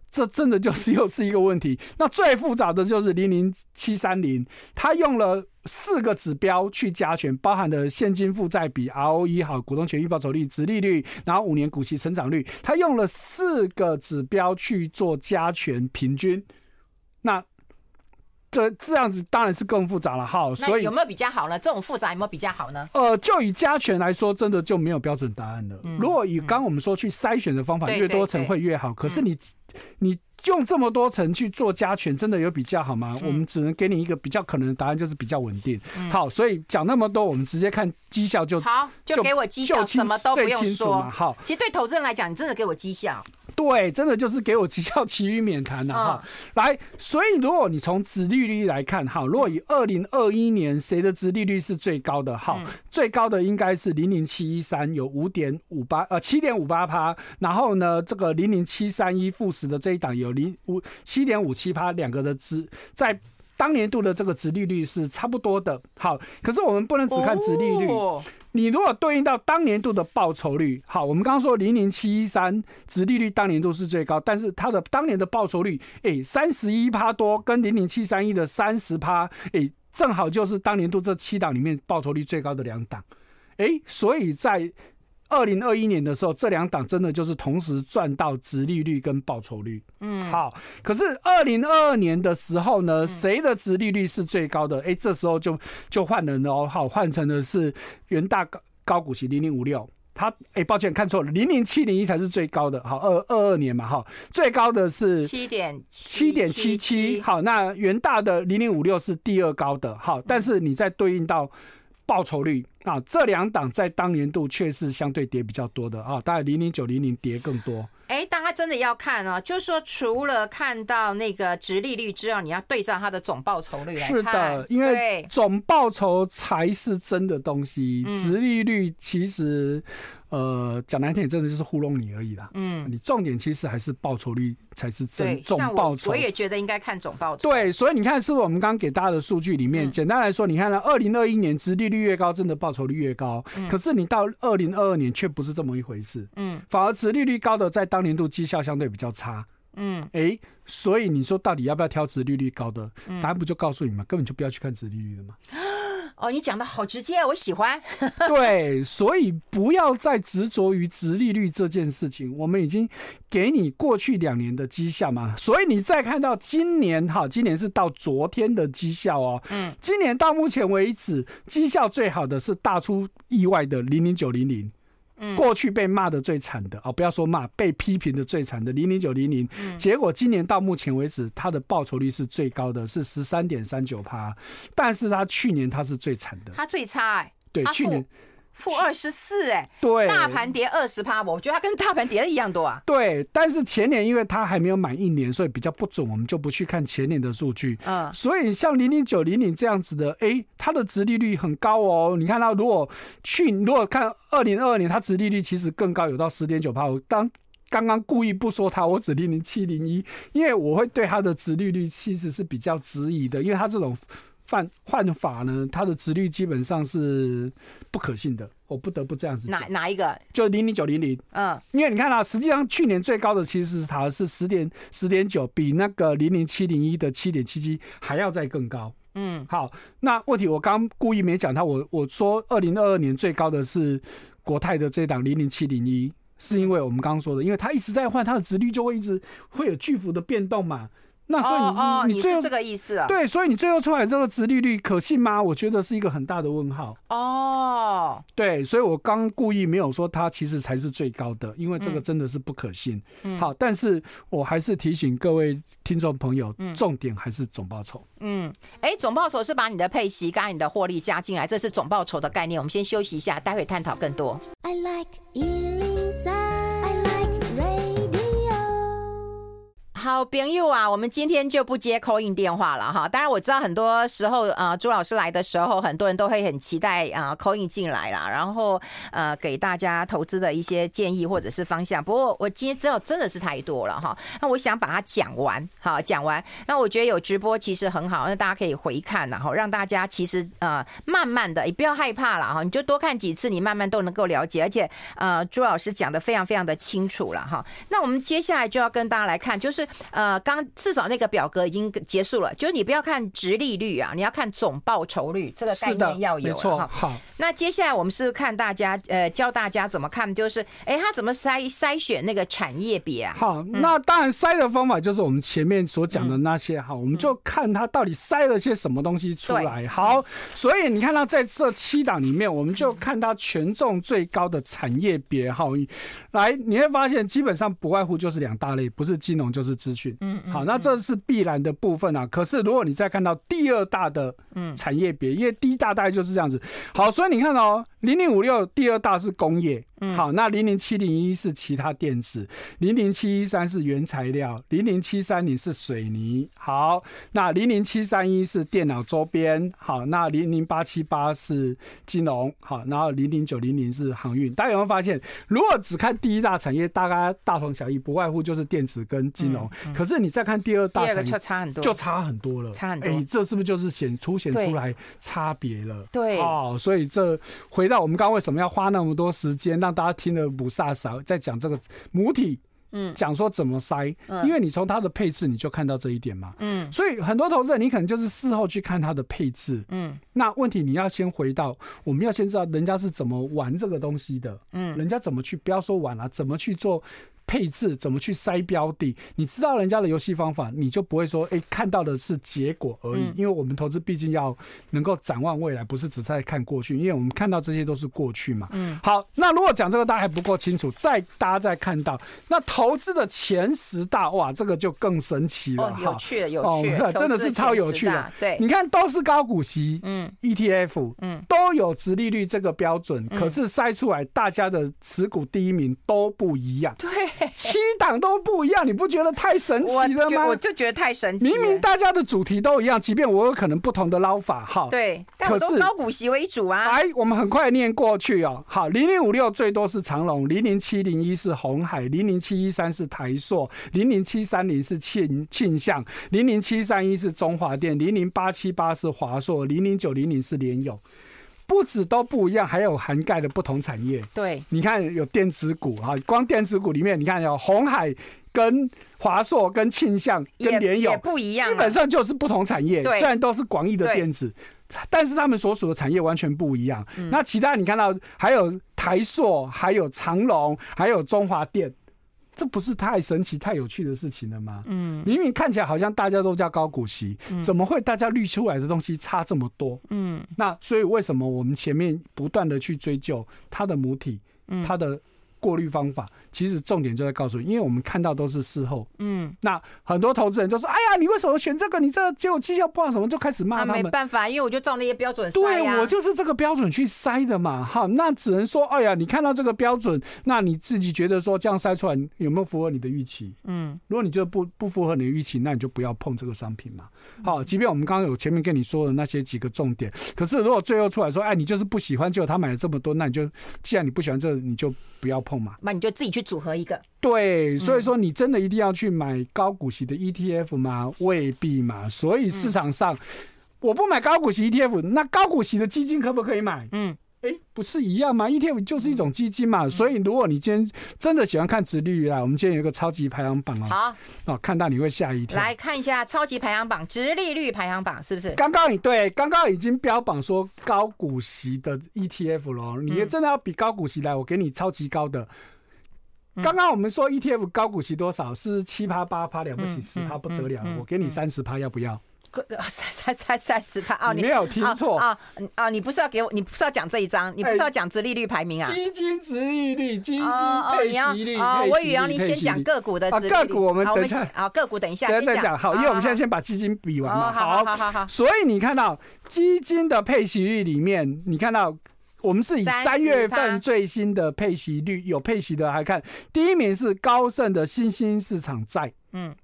这真的就是又是一个问题。那最复杂的就是零零七三零，它用了四个指标去加权，包含的现金负债比、ROE 好、股东权益报酬率、殖利率，然后五年股息成长率，它用了四个指标去做加权平均。那这这样子当然是更复杂了哈，所以有没有比较好呢？这种复杂有没有比较好呢？呃，就以加权来说，真的就没有标准答案了。嗯、如果以刚刚我们说去筛选的方法，越多层会越好。可是你，你。用这么多层去做加权，真的有比较好吗？嗯、我们只能给你一个比较可能的答案，就是比较稳定。嗯、好，所以讲那么多，我们直接看绩效就好，就给我绩效，什么都不用说。好，其实对投资人来讲，你真的给我绩效，对，真的就是给我绩效，其余免谈了哈。来，所以如果你从殖利率来看，哈，如果以二零二一年谁的殖利率是最高的？哈，最高的应该是零零七一三，有五点五八，呃，七点五八趴。然后呢，这个零零七三一富十的这一档有。零五七点五七趴，两个的殖在当年度的这个殖利率是差不多的。好，可是我们不能只看殖利率，你如果对应到当年度的报酬率，好，我们刚刚说零零七一三殖利率当年度是最高，但是它的当年的报酬率，诶，三十一趴多，跟零零七三一的三十趴，诶，正好就是当年度这七档里面报酬率最高的两档，诶，所以在。二零二一年的时候，这两档真的就是同时赚到殖利率跟报酬率。嗯，好。可是二零二二年的时候呢，谁的殖利率是最高的？哎，这时候就就换人了哦。好，换成的是元大高高股息零零五六。他哎，抱歉看错了，零零七零一才是最高的。好，二二二年嘛，哈，最高的是七点七点七七。好，那元大的零零五六是第二高的。好，但是你再对应到。报酬率啊，这两档在当年度却是相对跌比较多的啊，大概零零九零零跌更多。哎、欸，大家真的要看啊，就是说除了看到那个殖利率之外，你要对照它的总报酬率来看。是的，因为总报酬才是真的东西，殖利率其实。呃，讲难听点，真的就是糊弄你而已啦。嗯，你重点其实还是报酬率才是真总报酬。我也觉得应该看总报酬。对，所以你看，是不是我们刚刚给大家的数据里面，简单来说，你看呢，二零二一年殖利率越高，真的报酬率越高。可是你到二零二二年却不是这么一回事。嗯，反而殖利率高的在当年度绩效相对比较差。嗯，哎，所以你说到底要不要挑值利率高的？答案不就告诉你吗？根本就不要去看值利率了嘛？哦，你讲的好直接，我喜欢。对，所以不要再执着于值利率这件事情。我们已经给你过去两年的绩效嘛，所以你再看到今年，哈，今年是到昨天的绩效哦。嗯，今年到目前为止，绩效最好的是大出意外的零零九零零。过去被骂的最惨的啊，不要说骂，被批评的最惨的零零九零零，结果今年到目前为止，它的报酬率是最高的，是十三点三九趴，但是它去年它是最惨的，它最差哎、欸，对，去年。负二十四哎，对，大盘跌二十趴，我觉得它跟大盘跌的一样多啊。对，但是前年因为它还没有满一年，所以比较不准，我们就不去看前年的数据。嗯，所以像零零九零零这样子的，哎、欸，它的殖利率很高哦。你看它如果去，如果看二零二二年，它殖利率其实更高，有到十点九趴。当刚刚故意不说它，我指零零七零一，因为我会对它的殖利率其实是比较质疑的，因为它这种换换法呢，它的值率基本上是不可信的，我不得不这样子。哪哪一个？就零零九零零，嗯，因为你看啊，实际上去年最高的其实是它是十点十点九，比那个零零七零一的七点七七还要再更高。嗯，好，那问题我刚故意没讲它，我我说二零二二年最高的是国泰的这档零零七零一，是因为我们刚刚说的，因为它一直在换，它的值率就会一直会有巨幅的变动嘛。那所以你、哦哦、你最后这个意思啊？对，所以你最后出来这个殖利率可信吗？我觉得是一个很大的问号。哦，对，所以我刚故意没有说它其实才是最高的，因为这个真的是不可信。嗯、好，但是我还是提醒各位听众朋友，重点还是总报酬。嗯，哎、欸，总报酬是把你的配息跟你的获利加进来，这是总报酬的概念。我们先休息一下，待会探讨更多。I like 好朋友啊，我们今天就不接口音电话了哈。当然我知道很多时候啊，朱老师来的时候，很多人都会很期待啊口音进来啦，然后呃给大家投资的一些建议或者是方向。不过我今天知道真的是太多了哈，那我想把它讲完，好讲完。那我觉得有直播其实很好，那大家可以回看然后让大家其实呃慢慢的，也不要害怕了哈，你就多看几次，你慢慢都能够了解。而且呃朱老师讲的非常非常的清楚了哈。那我们接下来就要跟大家来看，就是。呃，刚至少那个表格已经结束了，就是你不要看殖利率啊，你要看总报酬率，这个概念要有。没错，好。那接下来我们是看大家，呃，教大家怎么看，就是，哎，他怎么筛筛选那个产业别啊？好，那当然筛的方法就是我们前面所讲的那些，哈、嗯，我们就看他到底筛了些什么东西出来。好，所以你看到在这七档里面，我们就看他权重最高的产业别，哈，来你会发现基本上不外乎就是两大类，不是金融就是资讯。嗯，好，那这是必然的部分啊。可是如果你再看到第二大的嗯产业别，因为第一大大概就是这样子。好，所以你看哦，零零五六第二大是工业。好，那零零七零一是其他电子，零零七一三是原材料，零零七三零是水泥。好，那零零七三一是电脑周边。好，那零零八七八是金融。好，然后零零九零零是航运。大家有没有发现，如果只看第一大产业，大概大同小异，不外乎就是电子跟金融。嗯嗯、可是你再看第二大产业，就差很多，就差很多了，差很多。哎、欸，这是不是就是显凸显出来差别了？对，哦，所以这回到我们刚刚为什么要花那么多时间让大家听了不飒飒在讲这个母体，嗯，讲说怎么塞，因为你从它的配置你就看到这一点嘛，嗯，所以很多投资人你可能就是事后去看它的配置，嗯，那问题你要先回到，我们要先知道人家是怎么玩这个东西的，嗯，人家怎么去不要说玩了，怎么去做。配置怎么去筛标的？你知道人家的游戏方法，你就不会说，哎、欸，看到的是结果而已。嗯、因为我们投资毕竟要能够展望未来，不是只在看过去。因为我们看到这些都是过去嘛。嗯。好，那如果讲这个大家还不够清楚，再大家再看到那投资的前十大，哇，这个就更神奇了。哦，有趣的，有趣的，哦，真的是超有趣的。对，你看都是高股息，嗯，ETF，嗯，都有殖利率这个标准，嗯、可是筛出来大家的持股第一名都不一样。对。七档都不一样，你不觉得太神奇了吗？我，我就觉得太神奇。明明大家的主题都一样，即便我有可能不同的捞法，哈，对，可是高股息为主啊。来，我们很快念过去哦。好，零零五六最多是长隆，零零七零一是红海，零零七一三是台硕，零零七三零是庆庆相，零零七三一是中华电，零零八七八是华硕，零零九零零是联咏。不止都不一样，还有涵盖的不同产业。对，你看有电子股啊，光电子股里面，你看有鸿海、跟华硕、跟庆象、跟联友不一样，基本上就是不同产业。虽然都是广义的电子，但是他们所属的产业完全不一样。那其他你看到还有台硕、还有长隆、还有中华电。这不是太神奇、太有趣的事情了吗？嗯，明明看起来好像大家都叫高股息，嗯、怎么会大家滤出来的东西差这么多？嗯，那所以为什么我们前面不断的去追究它的母体，嗯、它的？过滤方法其实重点就在告诉你，因为我们看到都是事后，嗯，那很多投资人就说：“哎呀，你为什么选这个？你这个结果绩效不好，什么就开始骂他们。”没办法，因为我就照那些标准筛。对，我就是这个标准去筛的嘛。好，那只能说，哎呀，你看到这个标准，那你自己觉得说这样筛出来有没有符合你的预期？嗯，如果你觉得不不符合你的预期，那你就不要碰这个商品嘛。好，即便我们刚刚有前面跟你说的那些几个重点，可是如果最后出来说，哎，你就是不喜欢，结果他买了这么多，那你就既然你不喜欢这个，你就不要碰。碰嘛。那你就自己去组合一个。对，所以说你真的一定要去买高股息的 ETF 吗？未必嘛。所以市场上，我不买高股息 ETF，那高股息的基金可不可以买？嗯。哎，不是一样吗？ETF 就是一种基金嘛，所以如果你今天真的喜欢看殖利率啊，我们今天有一个超级排行榜哦。好，哦，看到你会吓一跳。来看一下超级排行榜，殖利率排行榜是不是？刚刚你对，刚刚已经标榜说高股息的 ETF 了，你也真的要比高股息来，我给你超级高的。刚刚我们说 ETF 高股息多少？是七趴八趴了不起，十趴不得了，我给你三十趴，要不要？三三三三十趴哦，你没有听错啊啊！你不是要给我，你不是要讲这一张，你不是要讲殖利率排名啊？基金殖利率，基金配息率，哦，我以为你先讲个股的殖利率。个股我们等一下啊，个股等一下再讲。好，因为我们现在先把基金比完嘛。好好好好。所以你看到基金的配息率里面，你看到我们是以三月份最新的配息率有配息的来看，第一名是高盛的新兴市场债，嗯。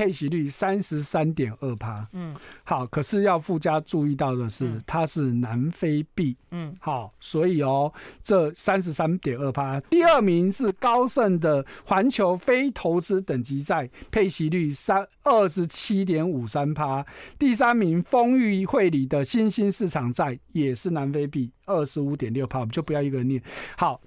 配息率三十三点二趴，嗯，好，可是要附加注意到的是，嗯、它是南非币，嗯，好，所以哦，这三十三点二趴，第二名是高盛的环球非投资等级债，配息率三二十七点五三趴，第三名丰裕汇理的新兴市场债也是南非币，二十五点六趴，我们就不要一个人念，好。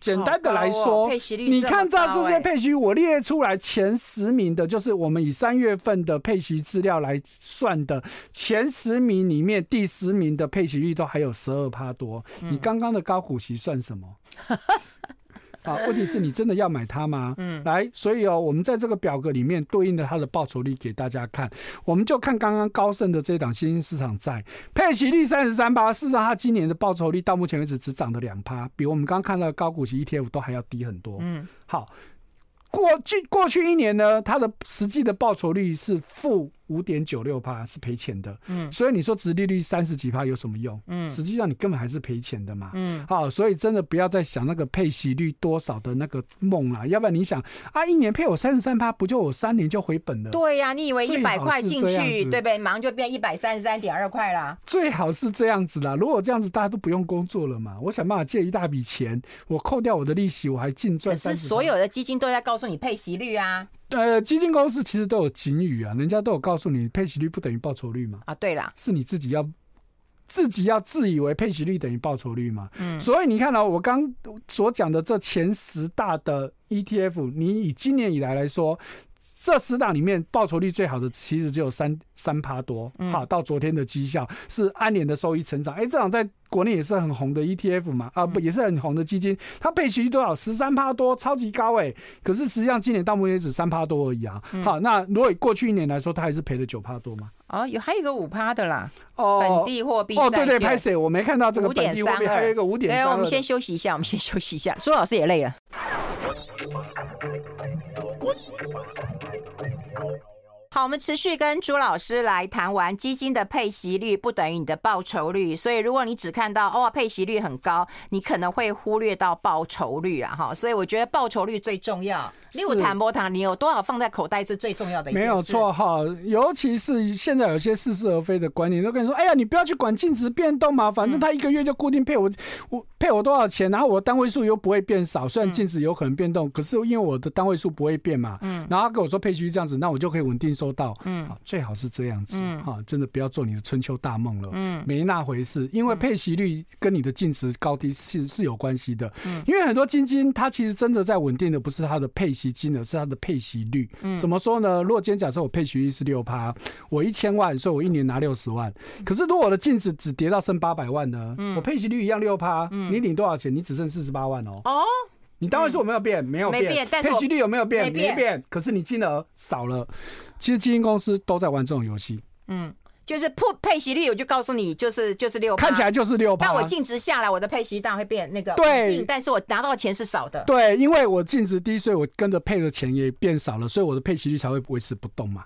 简单的来说，哦、你看到这些配息率，我列出来前十名的，就是我们以三月份的配息资料来算的前十名里面，第十名的配息率都还有十二趴多。你刚刚的高股息算什么？啊，问题是你真的要买它吗？嗯，来，所以哦，我们在这个表格里面对应的它的报酬率给大家看，我们就看刚刚高盛的这档新兴市场债配息率三十三趴，事实上它今年的报酬率到目前为止只涨了两趴，比我们刚刚看到的高股息 ETF 都还要低很多。嗯，好，过去过去一年呢，它的实际的报酬率是负。五点九六趴是赔钱的，嗯，所以你说殖利率三十几趴有什么用？嗯，实际上你根本还是赔钱的嘛，嗯，好，所以真的不要再想那个配息率多少的那个梦了，要不然你想啊，一年配我三十三趴，不就我三年就回本了？对呀，你以为一百块进去，对不对？马上就变一百三十三点二块啦。最好是这样子啦，如果这样子，大家都不用工作了嘛。我想办法借一大笔钱，我扣掉我的利息，我还净赚。可是所有的基金都在告诉你配息率啊。呃，基金公司其实都有警语啊，人家都有告诉你，配息率不等于报酬率嘛。啊，对啦，是你自己要自己要自以为配息率等于报酬率嘛。嗯，所以你看到、喔、我刚所讲的这前十大的 ETF，你以今年以来来说。这十档里面报酬率最好的其实只有三三趴多，好，到昨天的绩效是安联的收益成长，哎，这档在国内也是很红的 ETF 嘛，啊不也是很红的基金，它配息率多少？十三趴多，超级高哎，可是实际上今年到目前为止三趴多而已啊，好，那如果过去一年来说，它还是赔了九趴多吗？哦，有还有一个五趴的啦，哦，本地货币哦，对对，拍谁？我没看到这个本地货币，还有一个五点三二。对，我们先休息一下，我们先休息一下，苏老师也累了。Listen if I don't the radio. 好，我们持续跟朱老师来谈完基金的配息率不等于你的报酬率，所以如果你只看到哦配息率很高，你可能会忽略到报酬率啊哈，所以我觉得报酬率最重要。你有谈波谈，你有多少放在口袋是最重要的一件事。没有错哈，尤其是现在有些似是而非的观念，都跟你说，哎呀，你不要去管净值变动嘛，反正他一个月就固定配我，我配我多少钱，然后我的单位数又不会变少，虽然净值有可能变动，可是因为我的单位数不会变嘛，嗯，然后他跟我说配息率这样子，那我就可以稳定收到，嗯，好，最好是这样子，哈，真的不要做你的春秋大梦了，嗯，没那回事，因为配息率跟你的净值高低是是有关系的，嗯，因为很多基金它其实真的在稳定的不是它的配息。金额是它的配息率，嗯，怎么说呢？如果今天假设我配息率是六趴，我一千万，所以我一年拿六十万。可是如果我的净值只跌到剩八百万呢？嗯，我配息率一样六趴，嗯，你领多少钱？你只剩四十八万哦。哦，你单位数有没有变？没有变。配息率有没有变？没变。可是你金额少了。其实基金公司都在玩这种游戏。嗯。就是配配息率，我就告诉你，就是就是六，看起来就是六。但我净值下来，我的配息率当然会变那个对，但是我拿到的钱是少的。对，因为我净值低，所以我跟着配的钱也变少了，所以我的配息率才会维持不动嘛。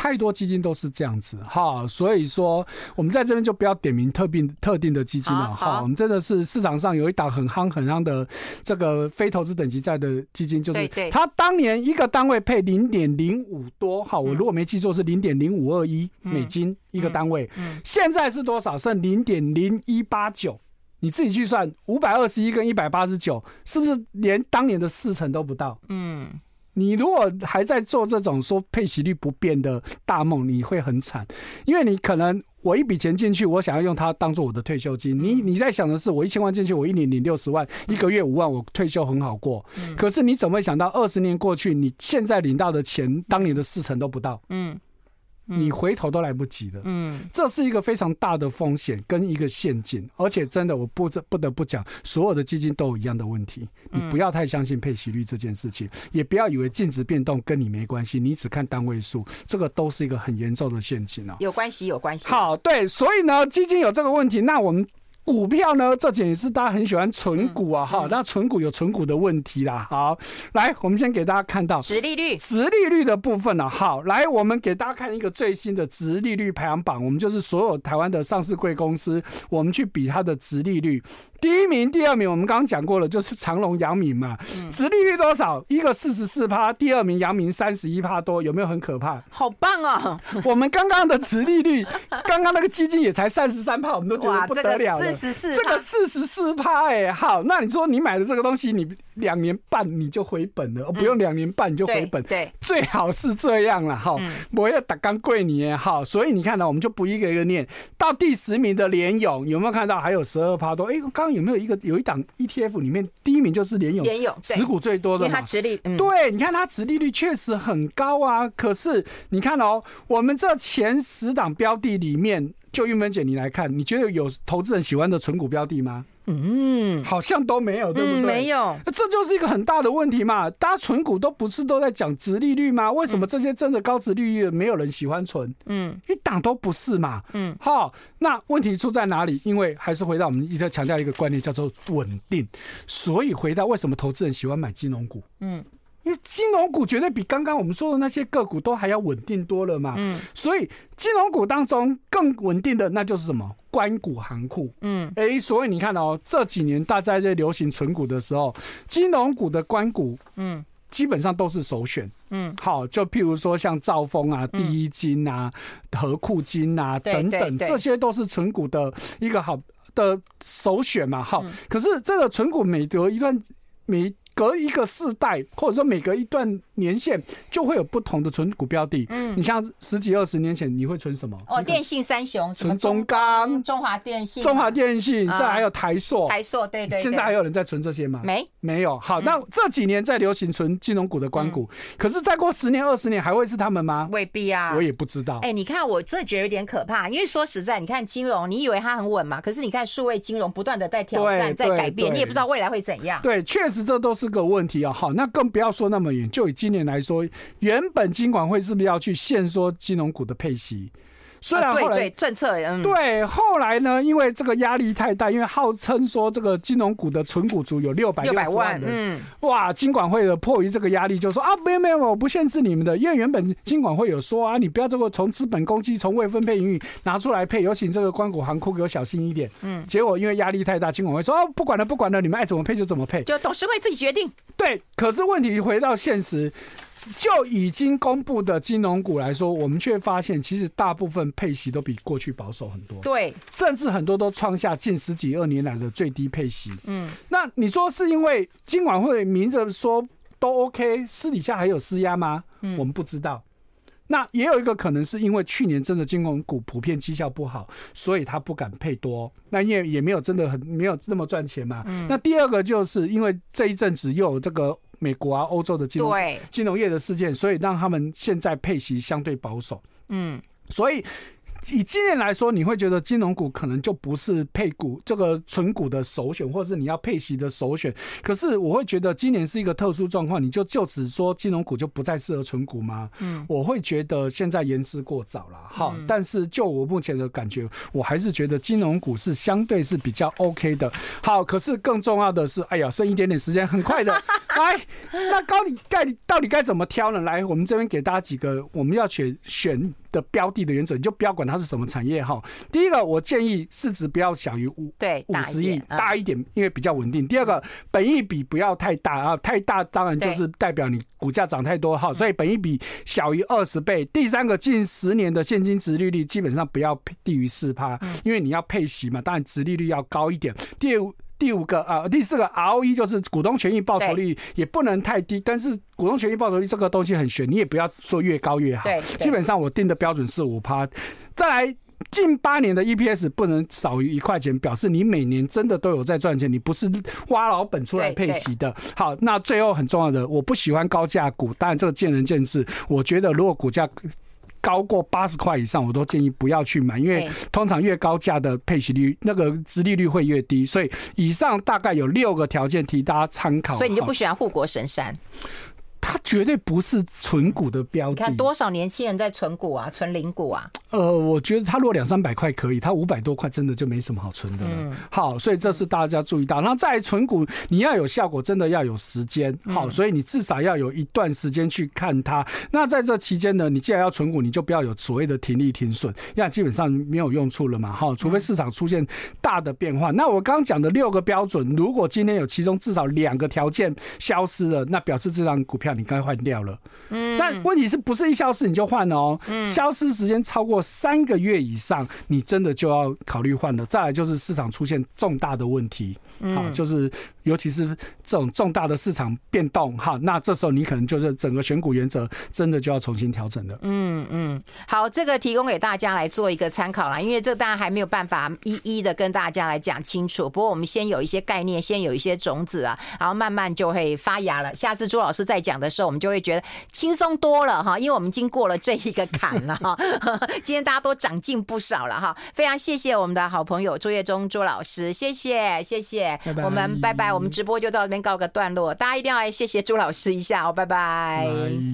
太多基金都是这样子哈，所以说我们在这边就不要点名特定特定的基金了哈。我们真的是市场上有一档很夯很夯的这个非投资等级债的基金，就是它当年一个单位配零点零五多哈，我如果没记错是零点零五二一美金一个单位，现在是多少？剩零点零一八九。你自己去算，五百二十一跟一百八十九，是不是连当年的四成都不到？嗯，你如果还在做这种说配息率不变的大梦，你会很惨，因为你可能我一笔钱进去，我想要用它当做我的退休金。你你在想的是，我一千万进去，我一年领六十万，一个月五万，我退休很好过。可是你怎么会想到二十年过去，你现在领到的钱，当年的四成都不到？嗯。你回头都来不及了，嗯，这是一个非常大的风险跟一个陷阱，而且真的我不不得不讲，所有的基金都有一样的问题，你不要太相信配息率这件事情，也不要以为净值变动跟你没关系，你只看单位数，这个都是一个很严重的陷阱啊。有关系，有关系。好，对，所以呢，基金有这个问题，那我们。股票呢，这几年也是大家很喜欢存股啊，哈、嗯，那存股有存股的问题啦。好，来，我们先给大家看到殖利率，殖利率的部分呢、啊。好，来，我们给大家看一个最新的殖利率排行榜，我们就是所有台湾的上市贵公司，我们去比它的殖利率。第一名、第二名，我们刚刚讲过了，就是长隆、阳明嘛。殖利率多少？一个四十四趴，第二名阳明三十一趴多，有没有很可怕？好棒哦！我们刚刚的殖利率，刚刚那个基金也才三十三趴，我们都觉得不得了了。四十四，这个四十四趴，哎，好，那你说你买的这个东西，你两年半你就回本了，不用两年半你就回本，对，最好是这样了，哈。我要打刚贵你，好，所以你看呢，我们就不一个一个念。到第十名的联勇，有没有看到还有十二趴多？哎，刚。有没有一个有一档 ETF 里面第一名就是联友，联友持股最多的嘛？因为它殖利对，你看它殖利率确实很高啊。可是你看哦，我们这前十档标的里面，就玉芬姐你来看，你觉得有投资人喜欢的存股标的吗？嗯，好像都没有，对不对？嗯、没有，那这就是一个很大的问题嘛。大家存股都不是都在讲殖利率吗？为什么这些真的高值利率没有人喜欢存？嗯，一档都不是嘛。嗯，好，那问题出在哪里？因为还是回到我们一直强调一个观念，叫做稳定。所以回到为什么投资人喜欢买金融股？嗯。因为金融股绝对比刚刚我们说的那些个股都还要稳定多了嘛，嗯，所以金融股当中更稳定的那就是什么？关股行库，嗯，哎，所以你看哦，这几年大家在流行存股的时候，金融股的关股，嗯，基本上都是首选，嗯，好，就譬如说像兆丰啊、第一金啊、和库金啊等等，这些都是存股的一个好的首选嘛，好，可是这个存股每隔一段每。隔一个世代，或者说每隔一段年限，就会有不同的存股标的。嗯，你像十几二十年前，你会存什么？哦，电信三雄，存中钢、中华电信、中华电信，这还有台塑。台塑，对对。现在还有人在存这些吗？没，没有。好，那这几年在流行存金融股的关股，可是再过十年、二十年，还会是他们吗？未必啊，我也不知道。哎，你看，我真的觉得有点可怕，因为说实在，你看金融，你以为它很稳嘛？可是你看数位金融不断的在挑战、在改变，你也不知道未来会怎样。对，确实这都是个问题啊。好，那更不要说那么远。就以今年来说，原本金管会是不是要去限缩金融股的配息？虽然后来、啊、对对政策，嗯，对，后来呢，因为这个压力太大，因为号称说这个金融股的存股族有六百六百万人，嗯，哇，金管会的迫于这个压力，就说啊，没有没有，我不限制你们的，因为原本金管会有说啊，你不要这个从资本公积、从未分配盈余拿出来配，尤其这个关股行库给我小心一点，嗯，结果因为压力太大，金管会说哦，不管了不管了，你们爱怎么配就怎么配，就董事会自己决定。对，可是问题回到现实。就已经公布的金融股来说，我们却发现，其实大部分配息都比过去保守很多。对，甚至很多都创下近十几二年来的最低配息。嗯，那你说是因为金管会明着说都 OK，私底下还有施压吗？嗯，我们不知道。那也有一个可能是因为去年真的金融股普遍绩效不好，所以他不敢配多。那也也没有真的很没有那么赚钱嘛。嗯，那第二个就是因为这一阵子又有这个。美国啊，欧洲的金融金融业的事件，所以让他们现在配息相对保守。嗯，所以。以今年来说，你会觉得金融股可能就不是配股这个存股的首选，或是你要配息的首选。可是我会觉得今年是一个特殊状况，你就就此说金融股就不再适合存股吗？嗯，我会觉得现在言之过早了。好，但是就我目前的感觉，我还是觉得金融股是相对是比较 OK 的。好，可是更重要的是，哎呀，剩一点点时间，很快的。来，那高你该到底该怎么挑呢？来，我们这边给大家几个我们要选选。的标的的原则，你就不要管它是什么产业哈。第一个，我建议市值不要小于五对五十亿，大一,点，因为比较稳定。第二个，本益比不要太大啊，太大当然就是代表你股价涨太多哈，所以本益比小于二十倍。第三个，近十年的现金值利率基本上不要低于四趴，因为你要配息嘛，当然值利率要高一点。第五。第五个啊，第四个 ROE 就是股东权益报酬率也不能太低，但是股东权益报酬率这个东西很悬，你也不要说越高越好。基本上我定的标准是五趴。再来，近八年的 EPS 不能少于一块钱，表示你每年真的都有在赚钱，你不是挖老本出来配息的。好，那最后很重要的，我不喜欢高价股，当然这个见仁见智。我觉得如果股价高过八十块以上，我都建议不要去买，因为通常越高价的配息率，那个殖利率会越低。所以以上大概有六个条件提大家参考。所以你就不喜欢护国神山？它绝对不是存股的标的。你看多少年轻人在存股啊，存零股啊？呃，我觉得它如果两三百块可以，它五百多块真的就没什么好存的了。嗯、好，所以这是大家注意到。那在存股，你要有效果，真的要有时间。好，所以你至少要有一段时间去看它。那在这期间呢，你既然要存股，你就不要有所谓的停利停损，因为基本上没有用处了嘛。好，除非市场出现大的变化。那我刚刚讲的六个标准，如果今天有其中至少两个条件消失了，那表示这张股票你该换掉了。嗯，但问题是不是一消失你就换哦？嗯，消失时间超过三个月以上，你真的就要考虑换了。再来就是市场出现重大的问题，好，就是。尤其是这种重大的市场变动，哈，那这时候你可能就是整个选股原则真的就要重新调整了。嗯嗯，好，这个提供给大家来做一个参考啦，因为这大家还没有办法一一的跟大家来讲清楚。不过我们先有一些概念，先有一些种子啊，然后慢慢就会发芽了。下次朱老师再讲的时候，我们就会觉得轻松多了哈，因为我们经过了这一个坎了哈。今天大家都长进不少了哈，非常谢谢我们的好朋友朱月忠朱老师，谢谢谢谢，拜拜我们拜拜。我们直播就到这边告个段落，大家一定要来谢谢朱老师一下哦，拜拜。拜拜。